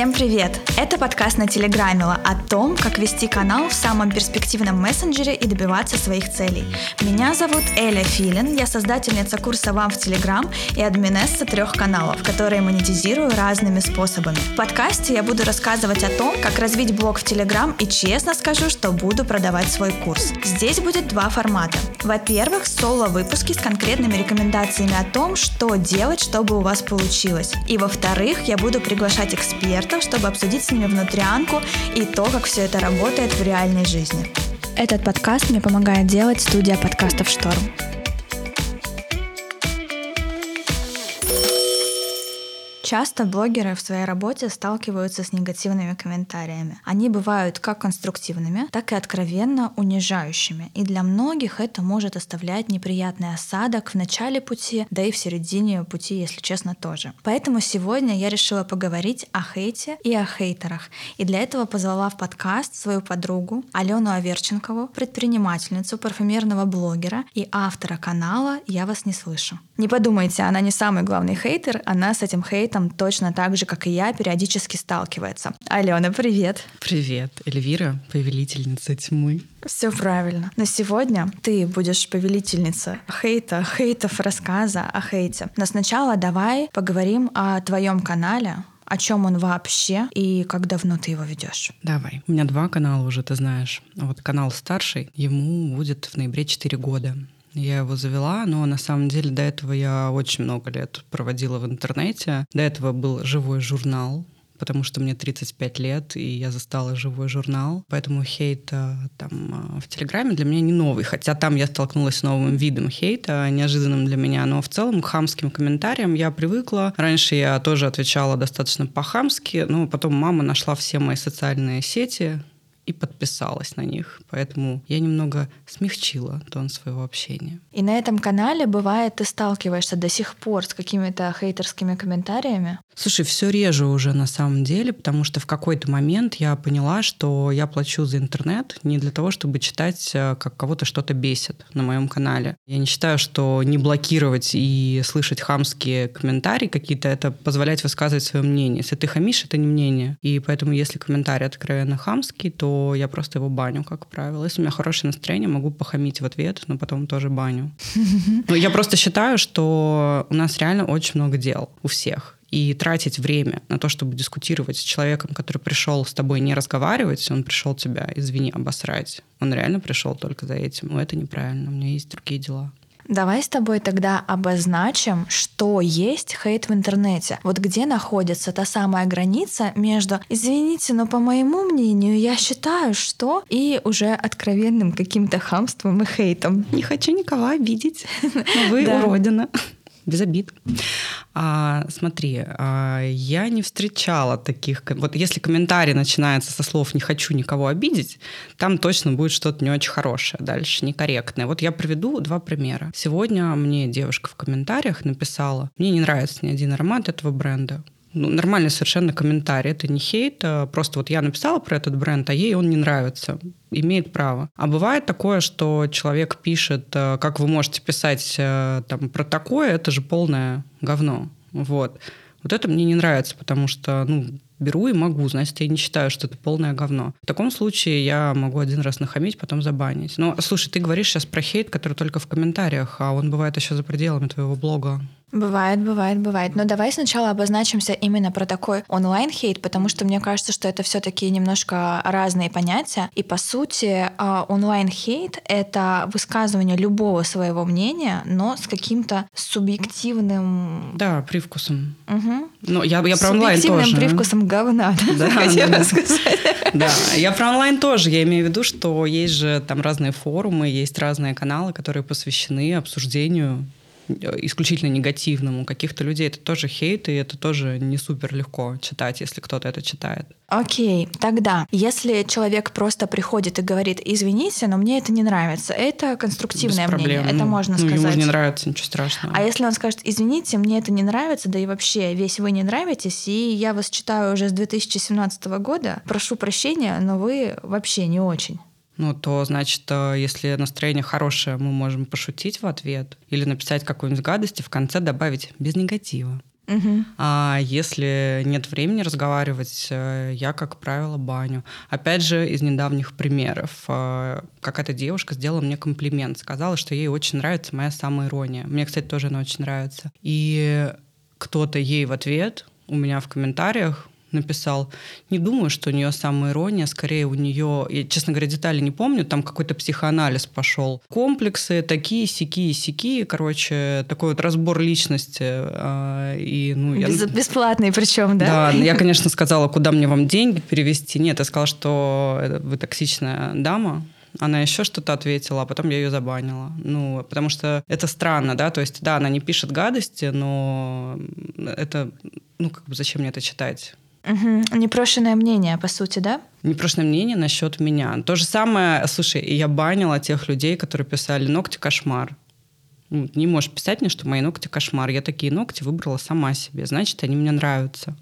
Всем привет! Это подкаст на Телеграмила о том, как вести канал в самом перспективном мессенджере и добиваться своих целей. Меня зовут Эля Филин, я создательница курса «Вам в Телеграм» и админесса трех каналов, которые монетизирую разными способами. В подкасте я буду рассказывать о том, как развить блог в Телеграм и честно скажу, что буду продавать свой курс. Здесь будет два формата. Во-первых, соло-выпуски с конкретными рекомендациями о том, что делать, чтобы у вас получилось. И во-вторых, я буду приглашать экспертов, чтобы обсудить с ними внутрянку и то, как все это работает в реальной жизни. Этот подкаст мне помогает делать студия подкастов «Шторм». Часто блогеры в своей работе сталкиваются с негативными комментариями. Они бывают как конструктивными, так и откровенно унижающими. И для многих это может оставлять неприятный осадок в начале пути, да и в середине пути, если честно, тоже. Поэтому сегодня я решила поговорить о хейте и о хейтерах. И для этого позвала в подкаст свою подругу Алену Аверченкову, предпринимательницу, парфюмерного блогера и автора канала «Я вас не слышу». Не подумайте, она не самый главный хейтер, она с этим хейтом точно так же, как и я, периодически сталкивается. Алена, привет. Привет, Эльвира, повелительница тьмы. Все правильно. Но сегодня ты будешь повелительница хейта, хейтов рассказа о хейте. Но сначала давай поговорим о твоем канале, о чем он вообще и как давно ты его ведешь? Давай. У меня два канала уже, ты знаешь. Вот канал старший, ему будет в ноябре 4 года. Я его завела, но на самом деле до этого я очень много лет проводила в интернете. До этого был живой журнал, потому что мне 35 лет, и я застала живой журнал. Поэтому хейт э, там э, в Телеграме для меня не новый. Хотя там я столкнулась с новым видом хейта, неожиданным для меня. Но в целом к хамским комментариям я привыкла. Раньше я тоже отвечала достаточно по-хамски, но потом мама нашла все мои социальные сети, и подписалась на них. Поэтому я немного смягчила тон своего общения. И на этом канале, бывает, ты сталкиваешься до сих пор с какими-то хейтерскими комментариями? Слушай, все реже уже на самом деле, потому что в какой-то момент я поняла, что я плачу за интернет не для того, чтобы читать, э, как кого-то что-то бесит на моем канале. Я не считаю, что не блокировать и слышать хамские комментарии какие-то, это позволять высказывать свое мнение. Если ты хамишь, это не мнение. И поэтому, если комментарий откровенно хамский, то я просто его баню, как правило. Если у меня хорошее настроение, могу похамить в ответ, но потом тоже баню. Но я просто считаю, что у нас реально очень много дел у всех и тратить время на то, чтобы дискутировать с человеком, который пришел с тобой не разговаривать, он пришел тебя, извини, обосрать. Он реально пришел только за этим. Но это неправильно, у меня есть другие дела. Давай с тобой тогда обозначим, что есть хейт в интернете. Вот где находится та самая граница между «извините, но по моему мнению я считаю, что...» и уже откровенным каким-то хамством и хейтом. Не хочу никого обидеть, вы уродина без обид. А, смотри, а, я не встречала таких... Вот если комментарий начинается со слов «не хочу никого обидеть», там точно будет что-то не очень хорошее, дальше некорректное. Вот я приведу два примера. Сегодня мне девушка в комментариях написала «Мне не нравится ни один аромат этого бренда ну, нормальный совершенно комментарий. Это не хейт, а просто вот я написала про этот бренд, а ей он не нравится. Имеет право. А бывает такое, что человек пишет, э, как вы можете писать э, там, про такое, это же полное говно. Вот. Вот это мне не нравится, потому что, ну, беру и могу, значит, я не считаю, что это полное говно. В таком случае я могу один раз нахамить, потом забанить. Но, слушай, ты говоришь сейчас про хейт, который только в комментариях, а он бывает еще за пределами твоего блога. Бывает, бывает, бывает. Но давай сначала обозначимся именно про такой онлайн-хейт, потому что мне кажется, что это все таки немножко разные понятия. И по сути а, онлайн-хейт — это высказывание любого своего мнения, но с каким-то субъективным... Да, привкусом. Угу. Ну, я, я про онлайн тоже. Субъективным привкусом говна, да, хотела сказать. Да, я про онлайн тоже. Я имею в виду, что есть же там разные форумы, есть разные каналы, которые посвящены обсуждению исключительно негативному. У каких-то людей это тоже хейт, и это тоже не супер легко читать, если кто-то это читает. Окей, тогда, если человек просто приходит и говорит, извините, но мне это не нравится, это конструктивное Без мнение, это ну, можно ну, сказать. Ему не нравится, ничего страшного. А если он скажет, извините, мне это не нравится, да и вообще весь вы не нравитесь, и я вас читаю уже с 2017 года, прошу прощения, но вы вообще не очень ну, то, значит, э, если настроение хорошее, мы можем пошутить в ответ или написать какую-нибудь гадость и в конце добавить без негатива. Угу. А если нет времени разговаривать, э, я, как правило, баню. Опять же, из недавних примеров. Э, какая-то девушка сделала мне комплимент, сказала, что ей очень нравится моя самоирония. Мне, кстати, тоже она очень нравится. И кто-то ей в ответ у меня в комментариях написал, не думаю, что у нее самоирония, скорее у нее, я, честно говоря, детали не помню, там какой-то психоанализ пошел. Комплексы такие, сякие, сякие, короче, такой вот разбор личности. Э, и, ну, я... Бесплатный причем, да? Да, я, конечно, сказала, куда мне вам деньги перевести. Нет, я сказала, что вы токсичная дама, она еще что-то ответила, а потом я ее забанила. Ну, потому что это странно, да, то есть, да, она не пишет гадости, но это, ну, как бы зачем мне это читать? Угу. Непрошенное мнение, по сути, да? Непрошенное мнение насчет меня. То же самое, слушай, я банила тех людей, которые писали «ногти кошмар». Ну, не можешь писать мне, что мои ногти кошмар. Я такие ногти выбрала сама себе. Значит, они мне нравятся.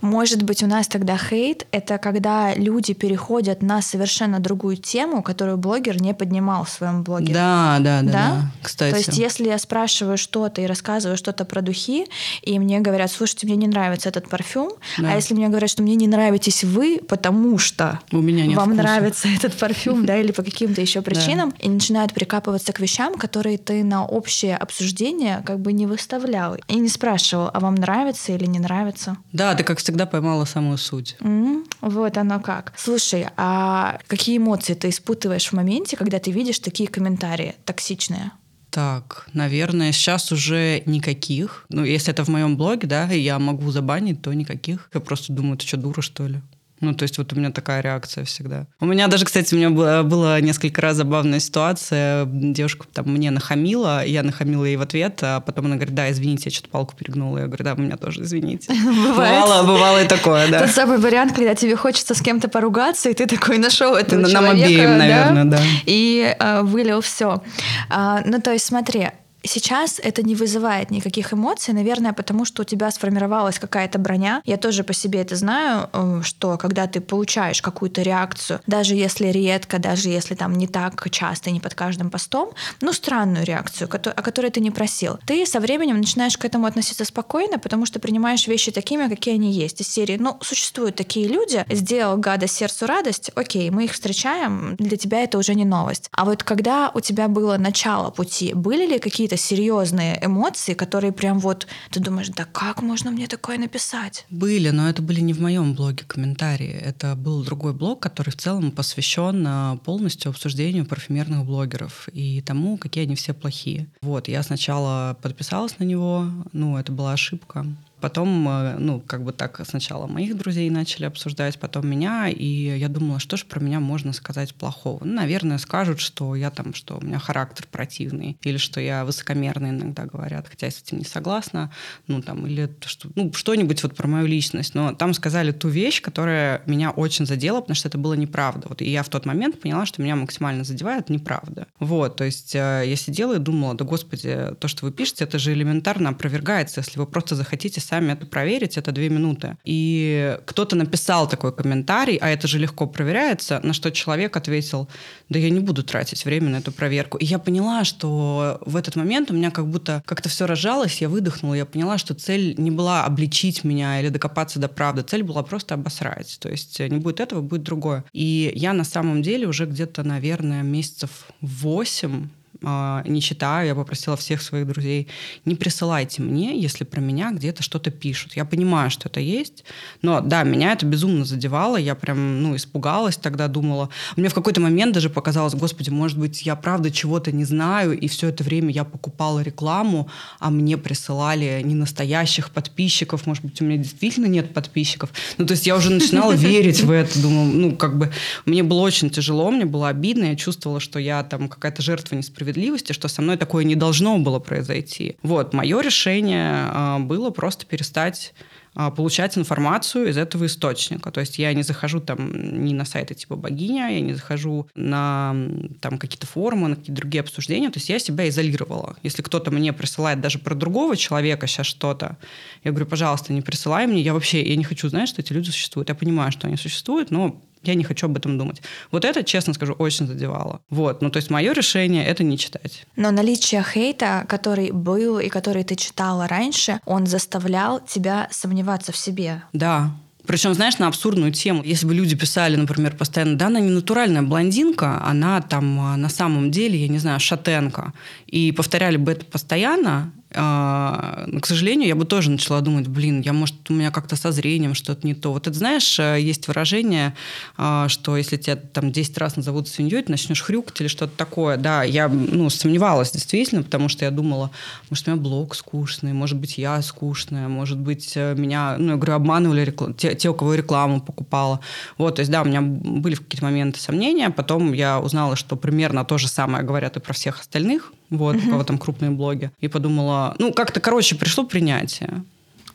Может быть, у нас тогда хейт — это когда люди переходят на совершенно другую тему, которую блогер не поднимал в своем блоге. Да, да, да, да? да кстати. То есть если я спрашиваю что-то и рассказываю что-то про духи, и мне говорят, слушайте, мне не нравится этот парфюм, да. а если мне говорят, что мне не нравитесь вы, потому что у меня нет вам вкуса. нравится этот парфюм, да, или по каким-то еще причинам, и начинают прикапываться к вещам, которые ты на общее обсуждение как бы не выставлял и не спрашивал, а вам нравится или не нравится. Да, ты как всегда поймала самую суть. Mm, вот оно как. Слушай, а какие эмоции ты испытываешь в моменте, когда ты видишь такие комментарии токсичные? Так, наверное, сейчас уже никаких. Ну, если это в моем блоге, да, и я могу забанить, то никаких. Я просто думаю, ты что, дура, что ли? Ну, то есть вот у меня такая реакция всегда. У меня даже, кстати, у меня была, была несколько раз забавная ситуация. Девушка там мне нахамила, я нахамила ей в ответ, а потом она говорит, да, извините, я что-то палку перегнула. Я говорю, да, у меня тоже извините. Бывало, бывало и такое, да. Тот самый вариант, когда тебе хочется с кем-то поругаться, и ты такой нашел этого человека. Нам обеим, наверное, да. И э, вылил все. А, ну, то есть смотри, Сейчас это не вызывает никаких эмоций, наверное, потому что у тебя сформировалась какая-то броня. Я тоже по себе это знаю, э, что когда ты получаешь какую-то реакцию, даже если редко, даже если там не так часто, не под каждым постом, ну, странную реакцию, о которой ты не просил, ты со временем начинаешь к этому относиться спокойно, потому что принимаешь вещи такими, какие они есть. Из серии, ну, существуют такие люди, сделал гада сердцу радость, окей, мы их встречаем, для тебя это уже не новость. А вот когда у тебя было начало пути, были ли какие-то какие-то серьезные эмоции, которые прям вот ты думаешь, да как можно мне такое написать? Были, но это были не в моем блоге комментарии. Это был другой блог, который в целом посвящен а, полностью обсуждению парфюмерных блогеров и тому, какие они все плохие. Вот, я сначала подписалась на него, ну, это была ошибка. Потом, э, ну, как бы так сначала моих друзей начали обсуждать, потом меня, и я думала, что же про меня можно сказать плохого. Ну, наверное, скажут, что я там, что у меня характер противный, или что я высокомерный иногда говорят, хотя я с этим не согласна, ну, там, или что, ну, что-нибудь вот про мою личность. Но там сказали ту вещь, которая меня очень задела, потому что это было неправда. Вот, и я в тот момент поняла, что меня максимально задевает неправда. Вот, то есть э, я сидела и думала, да, господи, то, что вы пишете, это же элементарно опровергается, если вы просто захотите сами это проверить, это две минуты. И кто-то написал такой комментарий, а это же легко проверяется, на что человек ответил, да я не буду тратить время на эту проверку. И я поняла, что в этот момент у меня как будто как-то все разжалось я выдохнула, я поняла, что цель не была обличить меня или докопаться до правды, цель была просто обосрать. То есть не будет этого, будет другое. И я на самом деле уже где-то, наверное, месяцев 8 а, не читаю, я попросила всех своих друзей, не присылайте мне, если про меня где-то что-то пишут. Я понимаю, что это есть, но да, меня это безумно задевало, я прям, ну, испугалась тогда, думала. Мне в какой-то момент даже показалось, господи, может быть, я правда чего-то не знаю, и все это время я покупала рекламу, а мне присылали не настоящих подписчиков, может быть, у меня действительно нет подписчиков. Ну, то есть я уже начинала верить в это, думала, ну, как бы, мне было очень тяжело, мне было обидно, я чувствовала, что я там какая-то жертва несправедливости справедливости, что со мной такое не должно было произойти. Вот, мое решение а, было просто перестать а, получать информацию из этого источника. То есть я не захожу там ни на сайты типа богиня, я не захожу на там какие-то форумы, на какие-то другие обсуждения. То есть я себя изолировала. Если кто-то мне присылает даже про другого человека сейчас что-то, я говорю, пожалуйста, не присылай мне. Я вообще я не хочу знать, что эти люди существуют. Я понимаю, что они существуют, но Я не хочу об этом думать. Вот это, честно скажу, очень задевало. Вот, ну то есть мое решение это не читать. Но наличие хейта, который был и который ты читала раньше, он заставлял тебя сомневаться в себе. Да, причем, знаешь, на абсурдную тему. Если бы люди писали, например, постоянно, да, она не натуральная блондинка, она там а, на самом деле, я не знаю, шатенка. И повторяли бы это постоянно, но, к сожалению, я бы тоже начала думать, блин, я, может, у меня как-то со зрением что-то не то. Вот это, знаешь, э, есть выражение, а, что если тебя там 10 раз назовут свиньей, ты начнешь хрюкать или что-то такое. Да, я ну, сомневалась действительно, потому что я думала, может, у меня блог скучный, может быть, я скучная, может быть, э, меня, ну, я говорю, обманывали реклам... те, те, у кого рекламу покупала. Вот, то есть, да, у меня были в какие-то моменты сомнения, потом я узнала, что примерно то же самое говорят и про всех остальных, вот, угу. у кого там крупные блоги, и подумала, ну, как-то, короче, пришло принятие.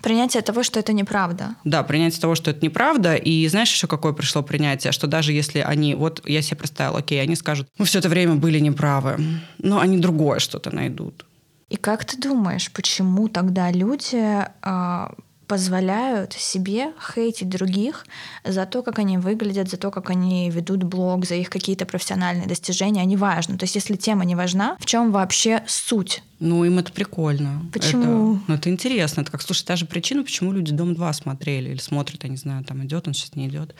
Принятие того, что это неправда. Да, принятие того, что это неправда. И знаешь еще какое пришло принятие? Что даже если они... Вот я себе представила, окей, они скажут, мы все это время были неправы, но они другое что-то найдут. И как ты думаешь, почему тогда люди э, позволяют себе хейтить других за то, как они выглядят, за то, как они ведут блог, за их какие-то профессиональные достижения, они важны. То есть если тема не важна, в чем вообще суть? Ну, им это прикольно. Почему? Это, ну, это интересно. Это как, слушай, та же причина, почему люди «Дом-2» смотрели или смотрят, я не знаю, там идет, он сейчас не идет,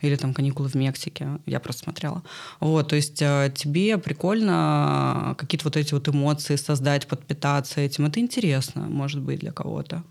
или там «Каникулы в Мексике». Я просто смотрела. Вот, то есть э, тебе прикольно какие-то вот эти вот эмоции создать, подпитаться этим. Это интересно, может быть, для кого-то.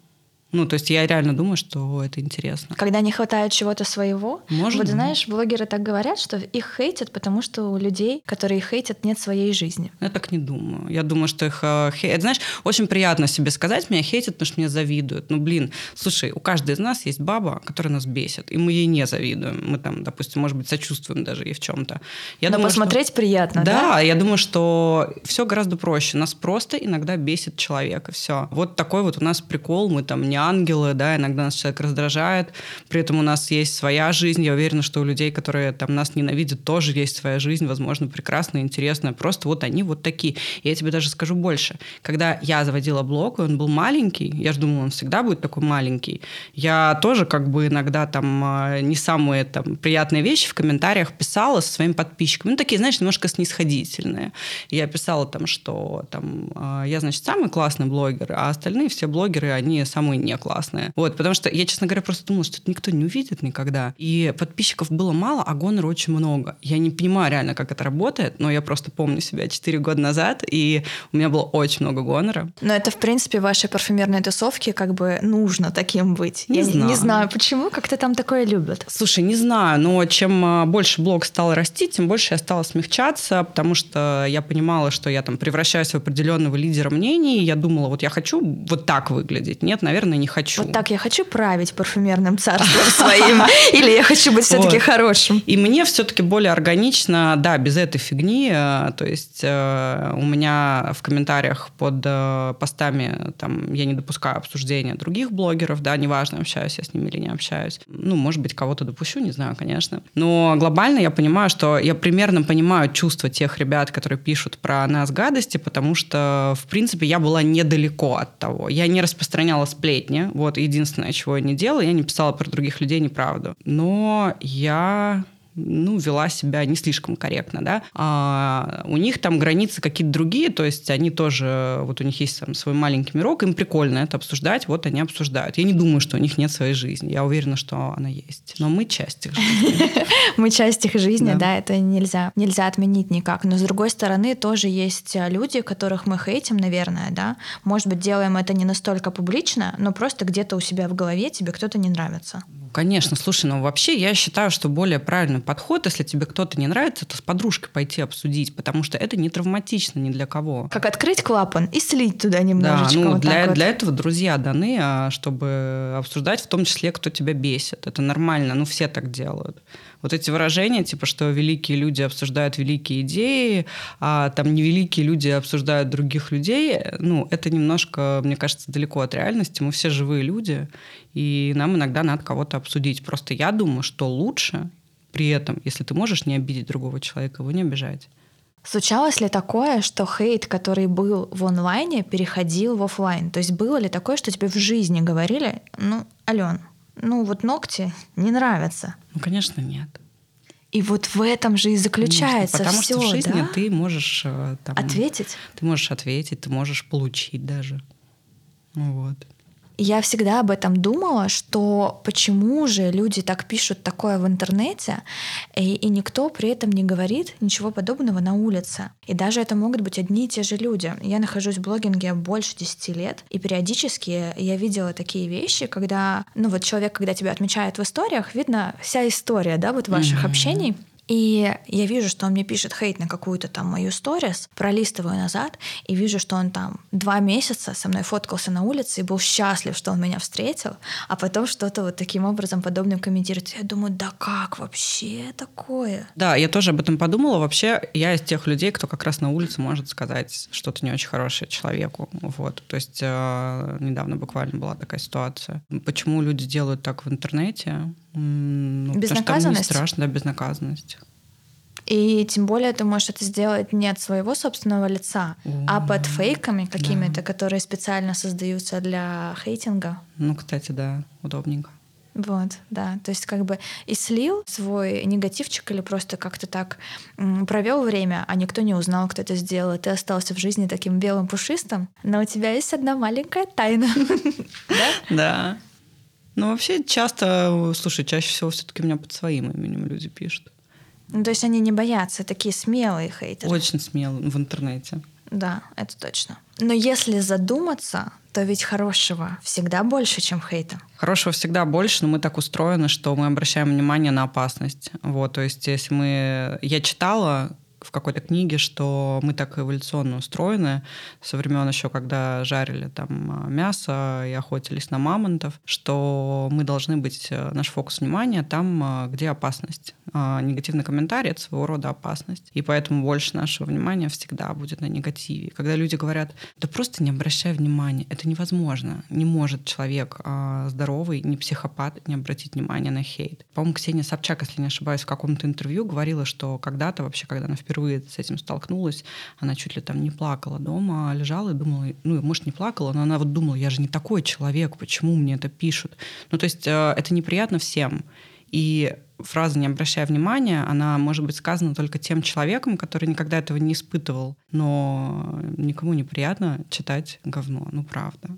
Ну, то есть я реально думаю, что это интересно. Когда не хватает чего-то своего. Может вот знаешь, блогеры так говорят, что их хейтят, потому что у людей, которые их хейтят, нет своей жизни. Я так не думаю. Я думаю, что их э, хейтят. Знаешь, очень приятно себе сказать, меня хейтят, потому что мне завидуют. Ну, блин, слушай, у каждой из нас есть баба, которая нас бесит, и мы ей не завидуем. Мы там, допустим, может быть, сочувствуем даже ей в чем-то. Я Но думаю, посмотреть что... приятно, да? Да, я думаю, что все гораздо проще. Нас просто иногда бесит человек, и все. Вот такой вот у нас прикол, мы там не ангелы, да, иногда нас человек раздражает, при этом у нас есть своя жизнь, я уверена, что у людей, которые там нас ненавидят, тоже есть своя жизнь, возможно, прекрасная, интересная, просто вот они вот такие. И я тебе даже скажу больше. Когда я заводила блог, он был маленький, я же думала, он всегда будет такой маленький, я тоже как бы иногда там а, не самые там приятные вещи в комментариях писала со своими подписчиками, ну, такие, знаешь, немножко снисходительные. Я писала там, что там а, я, значит, самый классный блогер, а остальные все блогеры, они самые не классные. Вот, потому что я, честно говоря, просто думала, что это никто не увидит никогда. И подписчиков было мало, а гонора очень много. Я не понимаю реально, как это работает, но я просто помню себя 4 года назад, и у меня было очень много гонора. Но это, в принципе, вашей парфюмерной тусовке как бы нужно таким быть. Не я знаю. не знаю, почему, как-то там такое любят. Слушай, не знаю, но чем а, больше блог стал расти, тем больше я стала смягчаться, потому что я понимала, что я там превращаюсь в определенного лидера мнений, я думала, вот я хочу вот так выглядеть. Нет, наверное, не хочу. Вот так я хочу править парфюмерным царством своим, или я хочу быть все-таки хорошим. И мне все-таки более органично, да, без этой фигни, э, то есть э, у меня в комментариях под э, постами там я не допускаю обсуждения других блогеров, да, неважно, общаюсь я с ними или не общаюсь. Ну, может быть, кого-то допущу, не знаю, конечно. Но глобально я понимаю, что я примерно понимаю чувства тех ребят, которые пишут про нас гадости, потому что, в принципе, я была недалеко от того. Я не распространяла сплетни, вот единственное, чего я не делала, я не писала про других людей неправду. Но я ну, вела себя не слишком корректно, да. А у них там границы какие-то другие, то есть они тоже, вот у них есть там свой маленький мирок, им прикольно это обсуждать, вот они обсуждают. Я не думаю, что у них нет своей жизни, я уверена, что она есть. Но мы часть их жизни. Мы часть их жизни, да, это нельзя, нельзя отменить никак. Но с другой стороны, тоже есть люди, которых мы хейтим, наверное, да. Может быть, делаем это не настолько публично, но просто где-то у себя в голове тебе кто-то не нравится. Конечно, слушай, ну вообще я считаю, что более правильный подход, если тебе кто-то не нравится, то с подружкой пойти обсудить, потому что это не травматично ни для кого. Как открыть клапан и слить туда немножечко. Да, ну вот для, вот. для этого друзья даны, а, чтобы обсуждать в том числе, кто тебя бесит. Это нормально, ну все так делают вот эти выражения, типа, что великие люди обсуждают великие идеи, а там невеликие люди обсуждают других людей, ну, это немножко, мне кажется, далеко от реальности. Мы все живые люди, и нам иногда надо кого-то обсудить. Просто я думаю, что лучше при этом, если ты можешь не обидеть другого человека, его не обижать. Случалось ли такое, что хейт, который был в онлайне, переходил в офлайн? То есть было ли такое, что тебе в жизни говорили, ну, Ален, ну вот ногти не нравятся? Ну, конечно, нет. И вот в этом же и заключается Конечно, потому все, что в жизни да? ты можешь э, там, ответить. Ты можешь ответить, ты можешь получить даже. Вот. Я всегда об этом думала, что почему же люди так пишут такое в интернете, и, и никто при этом не говорит ничего подобного на улице. И даже это могут быть одни и те же люди. Я нахожусь в блогинге больше 10 лет, и периодически я видела такие вещи, когда, ну вот человек, когда тебя отмечает в историях, видно вся история, да, вот ваших mm-hmm. общений. И я вижу, что он мне пишет хейт на какую-то там мою сторис, пролистываю назад и вижу, что он там два месяца со мной фоткался на улице и был счастлив, что он меня встретил, а потом что-то вот таким образом подобным комментирует. Я думаю, да как вообще такое? Да, я тоже об этом подумала. Вообще, я из тех людей, кто как раз на улице может сказать что-то не очень хорошее человеку. Вот. То есть э, недавно буквально была такая ситуация. Почему люди делают так в интернете? Ну, безнаказанность? Не страшно, да, безнаказанность. И тем более ты можешь это сделать не от своего собственного лица, О, а под фейками какими-то, да. которые специально создаются для хейтинга. Ну, кстати, да, удобненько. Вот, да. То есть как бы и слил свой негативчик или просто как-то так провел время, а никто не узнал, кто это сделал. И ты остался в жизни таким белым пушистым, но у тебя есть одна маленькая тайна. Да? Да. Ну, вообще часто, слушай, чаще всего все-таки меня под своим именем люди пишут. Ну, то есть они не боятся, такие смелые хейтеры. Очень смелые в интернете. Да, это точно. Но если задуматься, то ведь хорошего всегда больше, чем хейта. Хорошего всегда больше, но мы так устроены, что мы обращаем внимание на опасность. Вот, то есть если мы... Я читала в какой-то книге, что мы так эволюционно устроены со времен еще, когда жарили там а, мясо и охотились на мамонтов, что мы должны быть, э, наш фокус внимания там, а, где опасность. А, негативный комментарий — это своего рода опасность. И поэтому больше нашего внимания всегда будет на негативе. Когда люди говорят, да просто не обращай внимания, это невозможно. Не может человек здоровый, не психопат, не обратить внимания на хейт. По-моему, Ксения Собчак, если не ошибаюсь, в каком-то интервью говорила, что когда-то вообще, когда она впервые с этим столкнулась, она чуть ли там не плакала дома, а лежала и думала, ну, может, не плакала, но она вот думала, я же не такой человек, почему мне это пишут? Ну, то есть э, это неприятно всем. И фраза «не обращая внимания», она может быть сказана только тем человеком, который никогда этого не испытывал. Но никому неприятно читать говно, ну правда.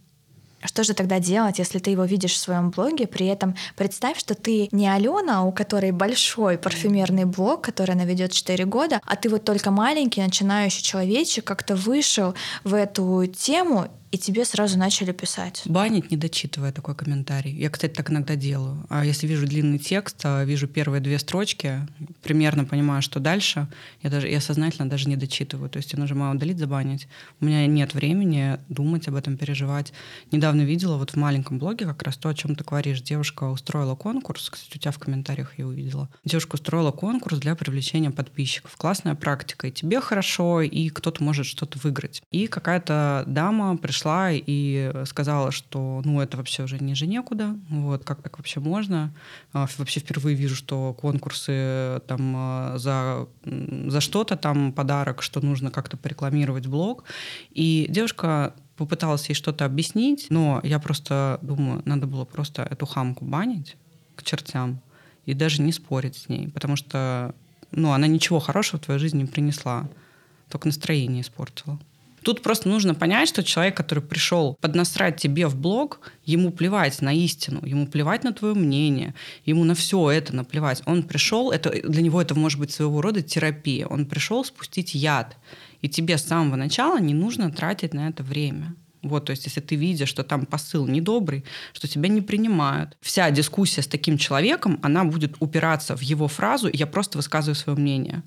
Что же тогда делать, если ты его видишь в своем блоге? При этом представь, что ты не Алена, у которой большой парфюмерный блог, который она ведет 4 года, а ты вот только маленький начинающий человечек, как-то вышел в эту тему и тебе сразу начали писать. Банить, не дочитывая такой комментарий. Я, кстати, так иногда делаю. А если вижу длинный текст, а вижу первые две строчки, примерно понимаю, что дальше, я, даже, я сознательно даже не дочитываю. То есть я нажимаю «удалить», «забанить». У меня нет времени думать об этом, переживать. Недавно видела вот в маленьком блоге как раз то, о чем ты говоришь. Девушка устроила конкурс, кстати, у тебя в комментариях я увидела. Девушка устроила конкурс для привлечения подписчиков. Классная практика. И тебе хорошо, и кто-то может что-то выиграть. И какая-то дама пришла пришла и сказала, что ну это вообще уже ниже некуда, вот как так вообще можно. А, вообще впервые вижу, что конкурсы там а, за, за что-то там подарок, что нужно как-то порекламировать блог. И девушка попыталась ей что-то объяснить, но я просто думаю, надо было просто эту хамку банить к чертям и даже не спорить с ней, потому что ну, она ничего хорошего в твою жизнь не принесла, только настроение испортила. Тут просто нужно понять, что человек, который пришел поднасрать тебе в блог, ему плевать на истину, ему плевать на твое мнение, ему на все это наплевать. Он пришел, это, для него это может быть своего рода терапия. Он пришел спустить яд. И тебе с самого начала не нужно тратить на это время. Вот, то есть, если ты видишь, что там посыл недобрый, что тебя не принимают, вся дискуссия с таким человеком, она будет упираться в его фразу «я просто высказываю свое мнение».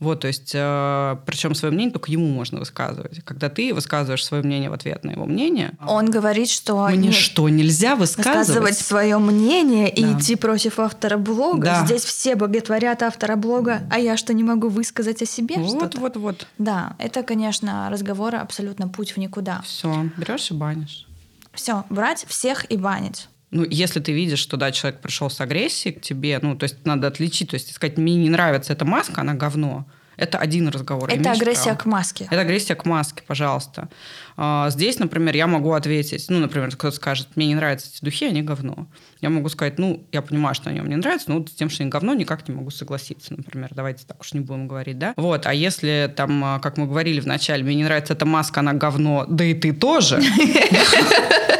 Вот, то есть, э, причем свое мнение только ему можно высказывать. Когда ты высказываешь свое мнение в ответ на его мнение. Он говорит, что... Мне не... что, нельзя высказывать? Высказывать свое мнение да. и идти против автора блога. Да. Здесь все боготворят автора блога, а я что, не могу высказать о себе вот, что-то? Вот, вот, Да, это, конечно, разговоры абсолютно путь в никуда. Все, берешь и банишь. Все, брать всех и банить. Ну, если ты видишь, что, да, человек пришел с агрессией к тебе, ну, то есть надо отличить, то есть сказать, мне не нравится эта маска, она говно. Это один разговор. Это агрессия право. к маске. Это агрессия к маске, пожалуйста. А, здесь, например, я могу ответить, ну, например, кто-то скажет, мне не нравятся эти духи, они говно. Я могу сказать, ну, я понимаю, что они мне нравятся, но вот с тем, что они говно, никак не могу согласиться, например. Давайте так уж не будем говорить, да? Вот, а если там, а, как мы говорили в начале, мне не нравится эта маска, она говно, да и ты тоже,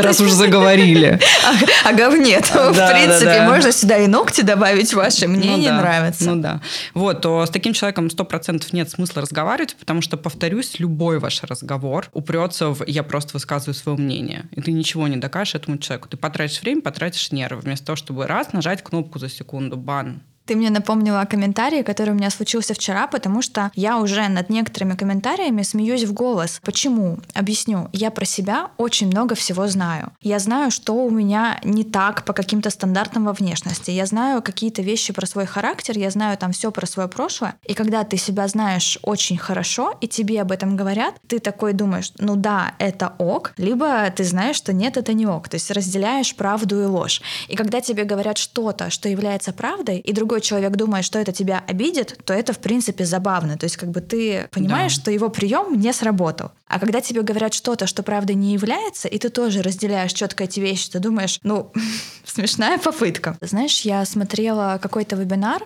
раз уж заговорили. А, а говне, в принципе, можно сюда и ногти добавить, ваши мне не нравится. Ну да. Вот, то с таким человеком 100% нет смысла разговаривать, потому что, повторюсь, любой ваш разговор упрется в «я просто высказываю свое мнение». И ты ничего не докажешь этому человеку. Ты потратишь время, потратишь нервы, вместо того, чтобы раз нажать кнопку за секунду, бан, ты мне напомнила о комментарии, который у меня случился вчера, потому что я уже над некоторыми комментариями смеюсь в голос. Почему? Объясню. Я про себя очень много всего знаю. Я знаю, что у меня не так по каким-то стандартам во внешности. Я знаю какие-то вещи про свой характер, я знаю там все про свое прошлое. И когда ты себя знаешь очень хорошо, и тебе об этом говорят, ты такой думаешь, ну да, это ок, либо ты знаешь, что нет, это не ок. То есть разделяешь правду и ложь. И когда тебе говорят что-то, что является правдой, и другой другой человек думает, что это тебя обидит, то это, в принципе, забавно. То есть как бы ты понимаешь, да. что его прием не сработал. А когда тебе говорят что-то, что правда не является, и ты тоже разделяешь четко эти вещи, ты думаешь, ну, смешная попытка. Знаешь, я смотрела какой-то вебинар,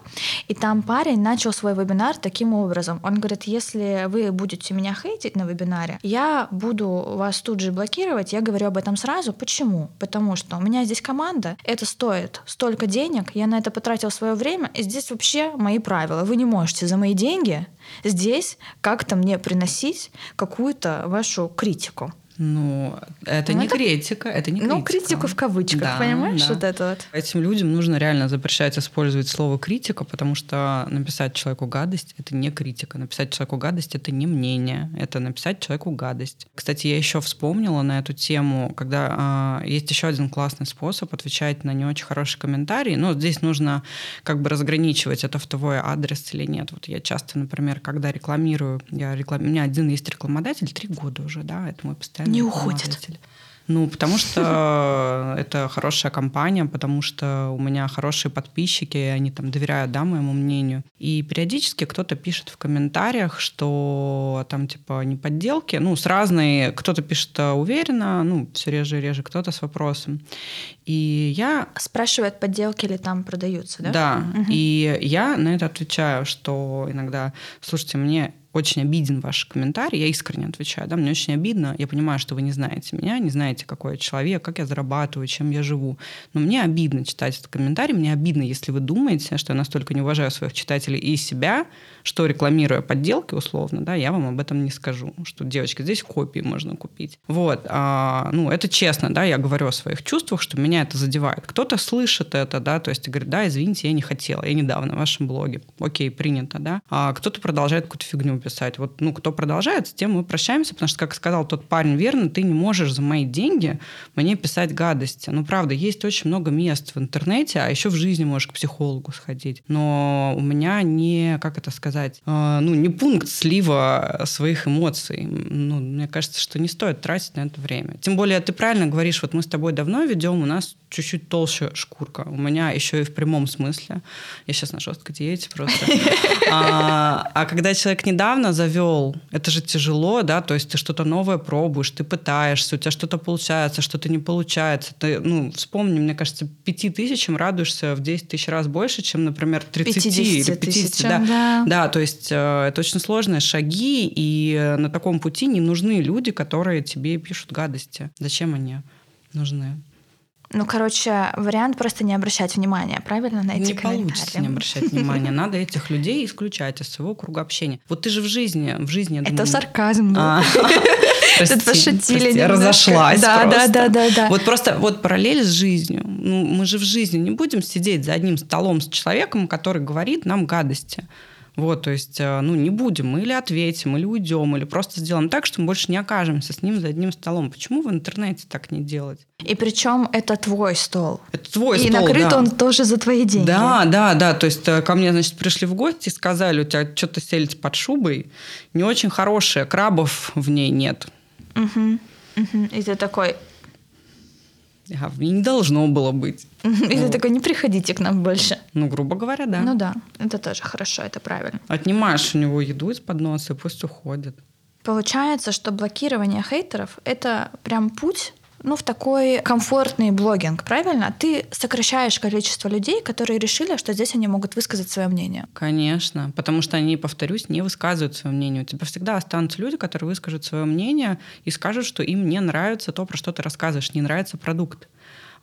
и там парень начал свой вебинар таким образом. Он говорит, если вы будете меня хейтить на вебинаре, я буду вас тут же блокировать. Я говорю об этом сразу. Почему? Потому что у меня здесь команда, это стоит столько денег, я на это потратил свое время, и здесь вообще мои правила. Вы не можете за мои деньги здесь как-то мне приносить какую-то вашу критику. Ну, это ну, не это... критика, это не критика. Ну, критику в кавычках, да, понимаешь, да. вот это вот. Этим людям нужно реально запрещать использовать слово критика, потому что написать человеку гадость — это не критика. Написать человеку гадость — это не мнение, это написать человеку гадость. Кстати, я еще вспомнила на эту тему, когда э, есть еще один классный способ отвечать на не очень хорошие комментарии, но здесь нужно как бы разграничивать, это в твой адрес или нет. Вот я часто, например, когда рекламирую, я реклам... у меня один есть рекламодатель, три года уже, да, это мой постоянный не уходит. Ну, потому что это хорошая компания, потому что у меня хорошие подписчики, и они там доверяют, да, моему мнению. И периодически кто-то пишет в комментариях, что там типа не подделки, ну, с разной, кто-то пишет уверенно, ну, все реже и реже, кто-то с вопросом. И я... Спрашивает, подделки ли там продаются, да? Да, угу. и я на это отвечаю, что иногда, слушайте, мне очень обиден ваш комментарий, я искренне отвечаю, да, мне очень обидно, я понимаю, что вы не знаете меня, не знаете, какой я человек, как я зарабатываю, чем я живу, но мне обидно читать этот комментарий, мне обидно, если вы думаете, что я настолько не уважаю своих читателей и себя, что рекламируя подделки условно, да, я вам об этом не скажу, что, девочки, здесь копии можно купить. Вот, а, ну, это честно, да, я говорю о своих чувствах, что меня это задевает. Кто-то слышит это, да, то есть говорит, да, извините, я не хотела, я недавно в вашем блоге, окей, принято, да, а кто-то продолжает какую-то фигню писать. Вот, ну, кто продолжает, с тем мы прощаемся, потому что, как сказал тот парень верно, ты не можешь за мои деньги мне писать гадости. Ну, правда, есть очень много мест в интернете, а еще в жизни можешь к психологу сходить. Но у меня не, как это сказать, э, ну, не пункт слива своих эмоций. Ну, мне кажется, что не стоит тратить на это время. Тем более, ты правильно говоришь, вот мы с тобой давно ведем, у нас чуть-чуть толще шкурка. У меня еще и в прямом смысле. Я сейчас на жесткой диете просто. А, а когда человек недавно завел, это же тяжело, да, то есть ты что-то новое пробуешь, ты пытаешься, у тебя что-то получается, что-то не получается. Ты, ну, вспомни, мне кажется, пяти тысячам радуешься в 10 тысяч раз больше, чем, например, 30 или 50. Тысячам, да. Да. да, то есть э, это очень сложные шаги, и на таком пути не нужны люди, которые тебе пишут гадости. Зачем они нужны? Ну, короче, вариант просто не обращать внимания, правильно, на эти не комментарии? Не получится не обращать внимания. Надо этих людей исключать из своего круга общения. Вот ты же в жизни, в жизни... Это думаю... сарказм. А. Тут пошутили Я разошлась да, Да, да, да, да. Вот просто вот параллель с жизнью. Ну, мы же в жизни не будем сидеть за одним столом с человеком, который говорит нам гадости. Вот, то есть, э, ну, не будем, мы или ответим, или уйдем, или просто сделаем так, что мы больше не окажемся с ним за одним столом. Почему в интернете так не делать? И причем это твой стол. Это твой и стол, И накрыт да. он тоже за твои деньги. Да, да, да. То есть э, ко мне, значит, пришли в гости и сказали, у тебя что-то селится под шубой, не очень хорошее, крабов в ней нет. Угу. Угу. И ты такой, И не должно было быть. И ты такой, не приходите к нам больше. Ну, грубо говоря, да. Ну да, это тоже хорошо, это правильно. Отнимаешь у него еду из-под носа, и пусть уходит. Получается, что блокирование хейтеров — это прям путь ну, в такой комфортный блогинг, правильно? Ты сокращаешь количество людей, которые решили, что здесь они могут высказать свое мнение. Конечно, потому что они, повторюсь, не высказывают свое мнение. У тебя всегда останутся люди, которые выскажут свое мнение и скажут, что им не нравится то, про что ты рассказываешь, не нравится продукт.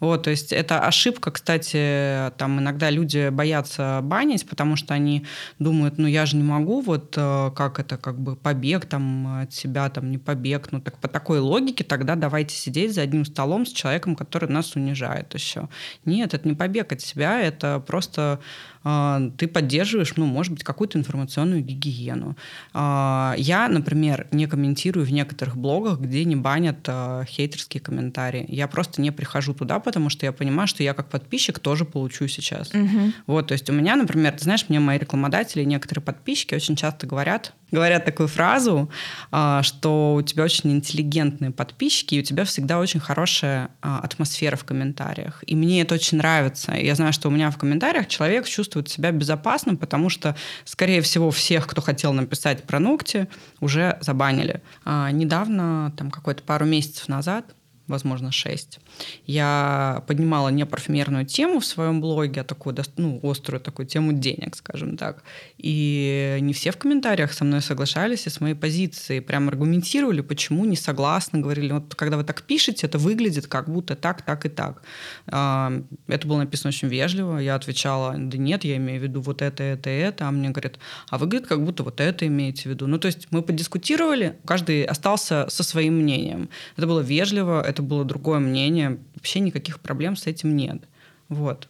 Вот, то есть это ошибка, кстати, там иногда люди боятся банить, потому что они думают, ну я же не могу, вот э, как это, как бы побег там от себя, там не побег, ну так по такой логике тогда давайте сидеть за одним столом с человеком, который нас унижает еще. Нет, это не побег от себя, это просто ты поддерживаешь, ну, может быть, какую-то информационную гигиену. А, я, например, не комментирую в некоторых блогах, где не банят а, хейтерские комментарии. Я просто не прихожу туда, потому что я понимаю, что я как подписчик тоже получу сейчас. Угу. Вот, то есть у меня, например, ты знаешь, мне мои рекламодатели, некоторые подписчики очень часто говорят, говорят такую фразу, что у тебя очень интеллигентные подписчики, и у тебя всегда очень хорошая атмосфера в комментариях. И мне это очень нравится. Я знаю, что у меня в комментариях человек чувствует чувствует себя безопасным, потому что, скорее всего, всех, кто хотел написать про ногти, уже забанили. А недавно, там какой-то пару месяцев назад, возможно, 6. Я поднимала не парфюмерную тему в своем блоге, а такую, ну, острую такую тему денег, скажем так. И не все в комментариях со мной соглашались и с моей позиции. Прям аргументировали, почему не согласны. Говорили, вот когда вы так пишете, это выглядит как будто так, так и так. Это было написано очень вежливо. Я отвечала, да нет, я имею в виду вот это, это, это. А мне говорят, а выглядит как будто вот это имеете в виду. Ну, то есть мы подискутировали, каждый остался со своим мнением. Это было вежливо, это было другое мнение, вообще никаких проблем с этим нет. Вот.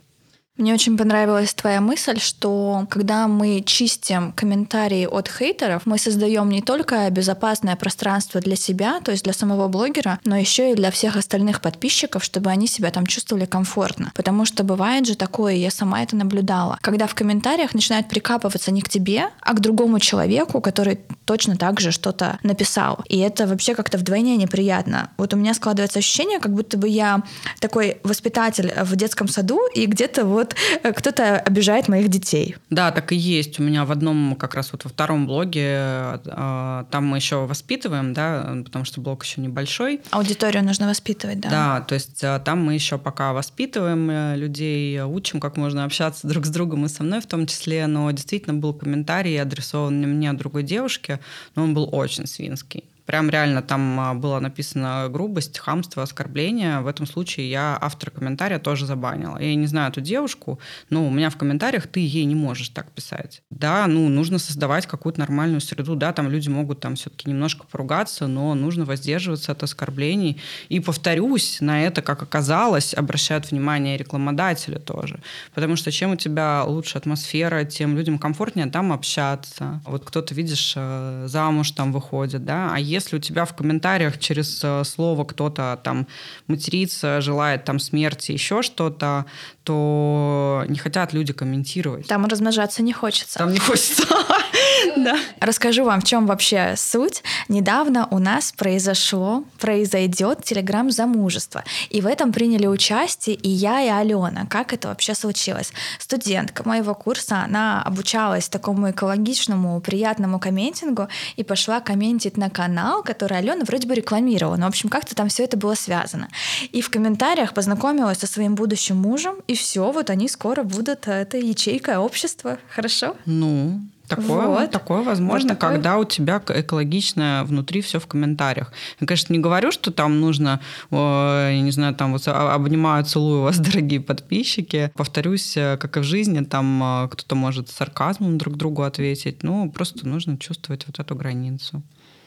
Мне очень понравилась твоя мысль, что когда мы чистим комментарии от хейтеров, мы создаем не только безопасное пространство для себя, то есть для самого блогера, но еще и для всех остальных подписчиков, чтобы они себя там чувствовали комфортно. Потому что бывает же такое, я сама это наблюдала, когда в комментариях начинают прикапываться не к тебе, а к другому человеку, который точно так же что-то написал. И это вообще как-то вдвойне неприятно. Вот у меня складывается ощущение, как будто бы я такой воспитатель в детском саду, и где-то вот вот э, кто-то обижает моих детей. Да, так и есть. У меня в одном, как раз вот во втором блоге, э, там мы еще воспитываем, да, потому что блог еще небольшой. Аудиторию нужно воспитывать, да. Да, то есть э, там мы еще пока воспитываем людей, учим, как можно общаться друг с другом и со мной в том числе, но действительно был комментарий, адресован мне другой девушке, но он был очень свинский. Прям реально там а, было написано грубость, хамство, оскорбление. В этом случае я автор комментария тоже забанила. Я не знаю эту девушку, но у меня в комментариях ты ей не можешь так писать. Да, ну, нужно создавать какую-то нормальную среду. Да, там люди могут там все-таки немножко поругаться, но нужно воздерживаться от оскорблений. И повторюсь, на это, как оказалось, обращают внимание рекламодатели тоже. Потому что чем у тебя лучше атмосфера, тем людям комфортнее там общаться. Вот кто-то, видишь, э, замуж там выходит, да, а если у тебя в комментариях через э, слово кто-то там матерится, желает там смерти, еще что-то, то не хотят люди комментировать. Там размножаться не хочется. Там не хочется. Да. Расскажу вам, в чем вообще суть. Недавно у нас произошло, произойдет телеграм замужество. И в этом приняли участие и я, и Алена. Как это вообще случилось? Студентка моего курса, она обучалась такому экологичному, приятному комментингу и пошла комментить на канал, который Алена вроде бы рекламировала. Но, в общем, как-то там все это было связано. И в комментариях познакомилась со своим будущим мужем, и все, вот они скоро будут, э, это ячейка общества. Хорошо? Ну, Такое, вот. такое возможно, вот такое... когда у тебя экологично внутри все в комментариях. Я, конечно, не говорю, что там нужно, я не знаю, там вот обнимаю, целую вас, дорогие подписчики. Повторюсь, э, как и в жизни, там э, кто-то может сарказмом друг другу ответить. Ну, просто нужно чувствовать вот эту границу.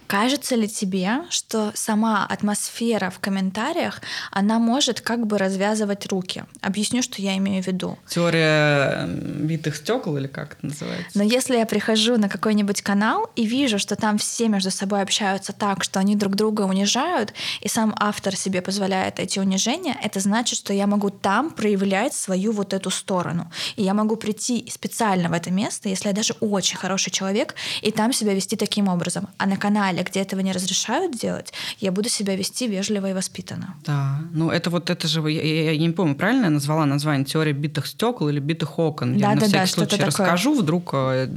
Кажется ли тебе, что сама атмосфера в комментариях, она может как бы развязывать руки? Объясню, что я имею в виду. Теория битых стекол или как это называется? Но если я прихожу на какой-нибудь канал и вижу, что там все между собой общаются так, что они друг друга унижают, и сам автор себе позволяет эти унижения, это значит, что я могу там проявлять свою вот эту сторону. И я могу прийти специально в это место, если я даже очень хороший человек, и там себя вести таким образом. А на канале зале, где этого не разрешают делать, я буду себя вести вежливо и воспитанно. Да, ну это вот это же, я, я, я не помню, правильно я назвала название теория битых стекол или битых окон. Да, я да, на всякий да, случай такое. расскажу, вдруг э,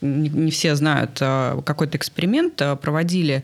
не, не все знают, э, какой-то эксперимент э, проводили.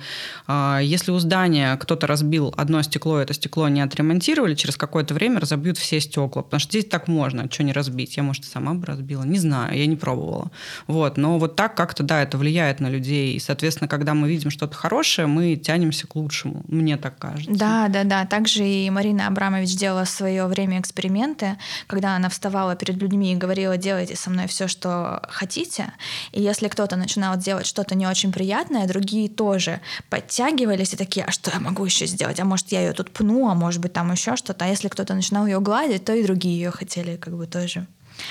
Если у здания кто-то разбил одно стекло, это стекло не отремонтировали, через какое-то время разобьют все стекла, потому что здесь так можно, что не разбить. Я, может, сама бы разбила, не знаю, я не пробовала. Вот, но вот так как-то, да, это влияет на людей, и, соответственно, когда мы видим что-то хорошее, мы тянемся к лучшему, мне так кажется. Да, да, да. Также и Марина Абрамович делала в свое время эксперименты, когда она вставала перед людьми и говорила, делайте со мной все, что хотите. И если кто-то начинал делать что-то не очень приятное, другие тоже подтягивались и такие, а что я могу еще сделать? А может, я ее тут пну, а может быть, там еще что-то. А если кто-то начинал ее гладить, то и другие ее хотели как бы тоже.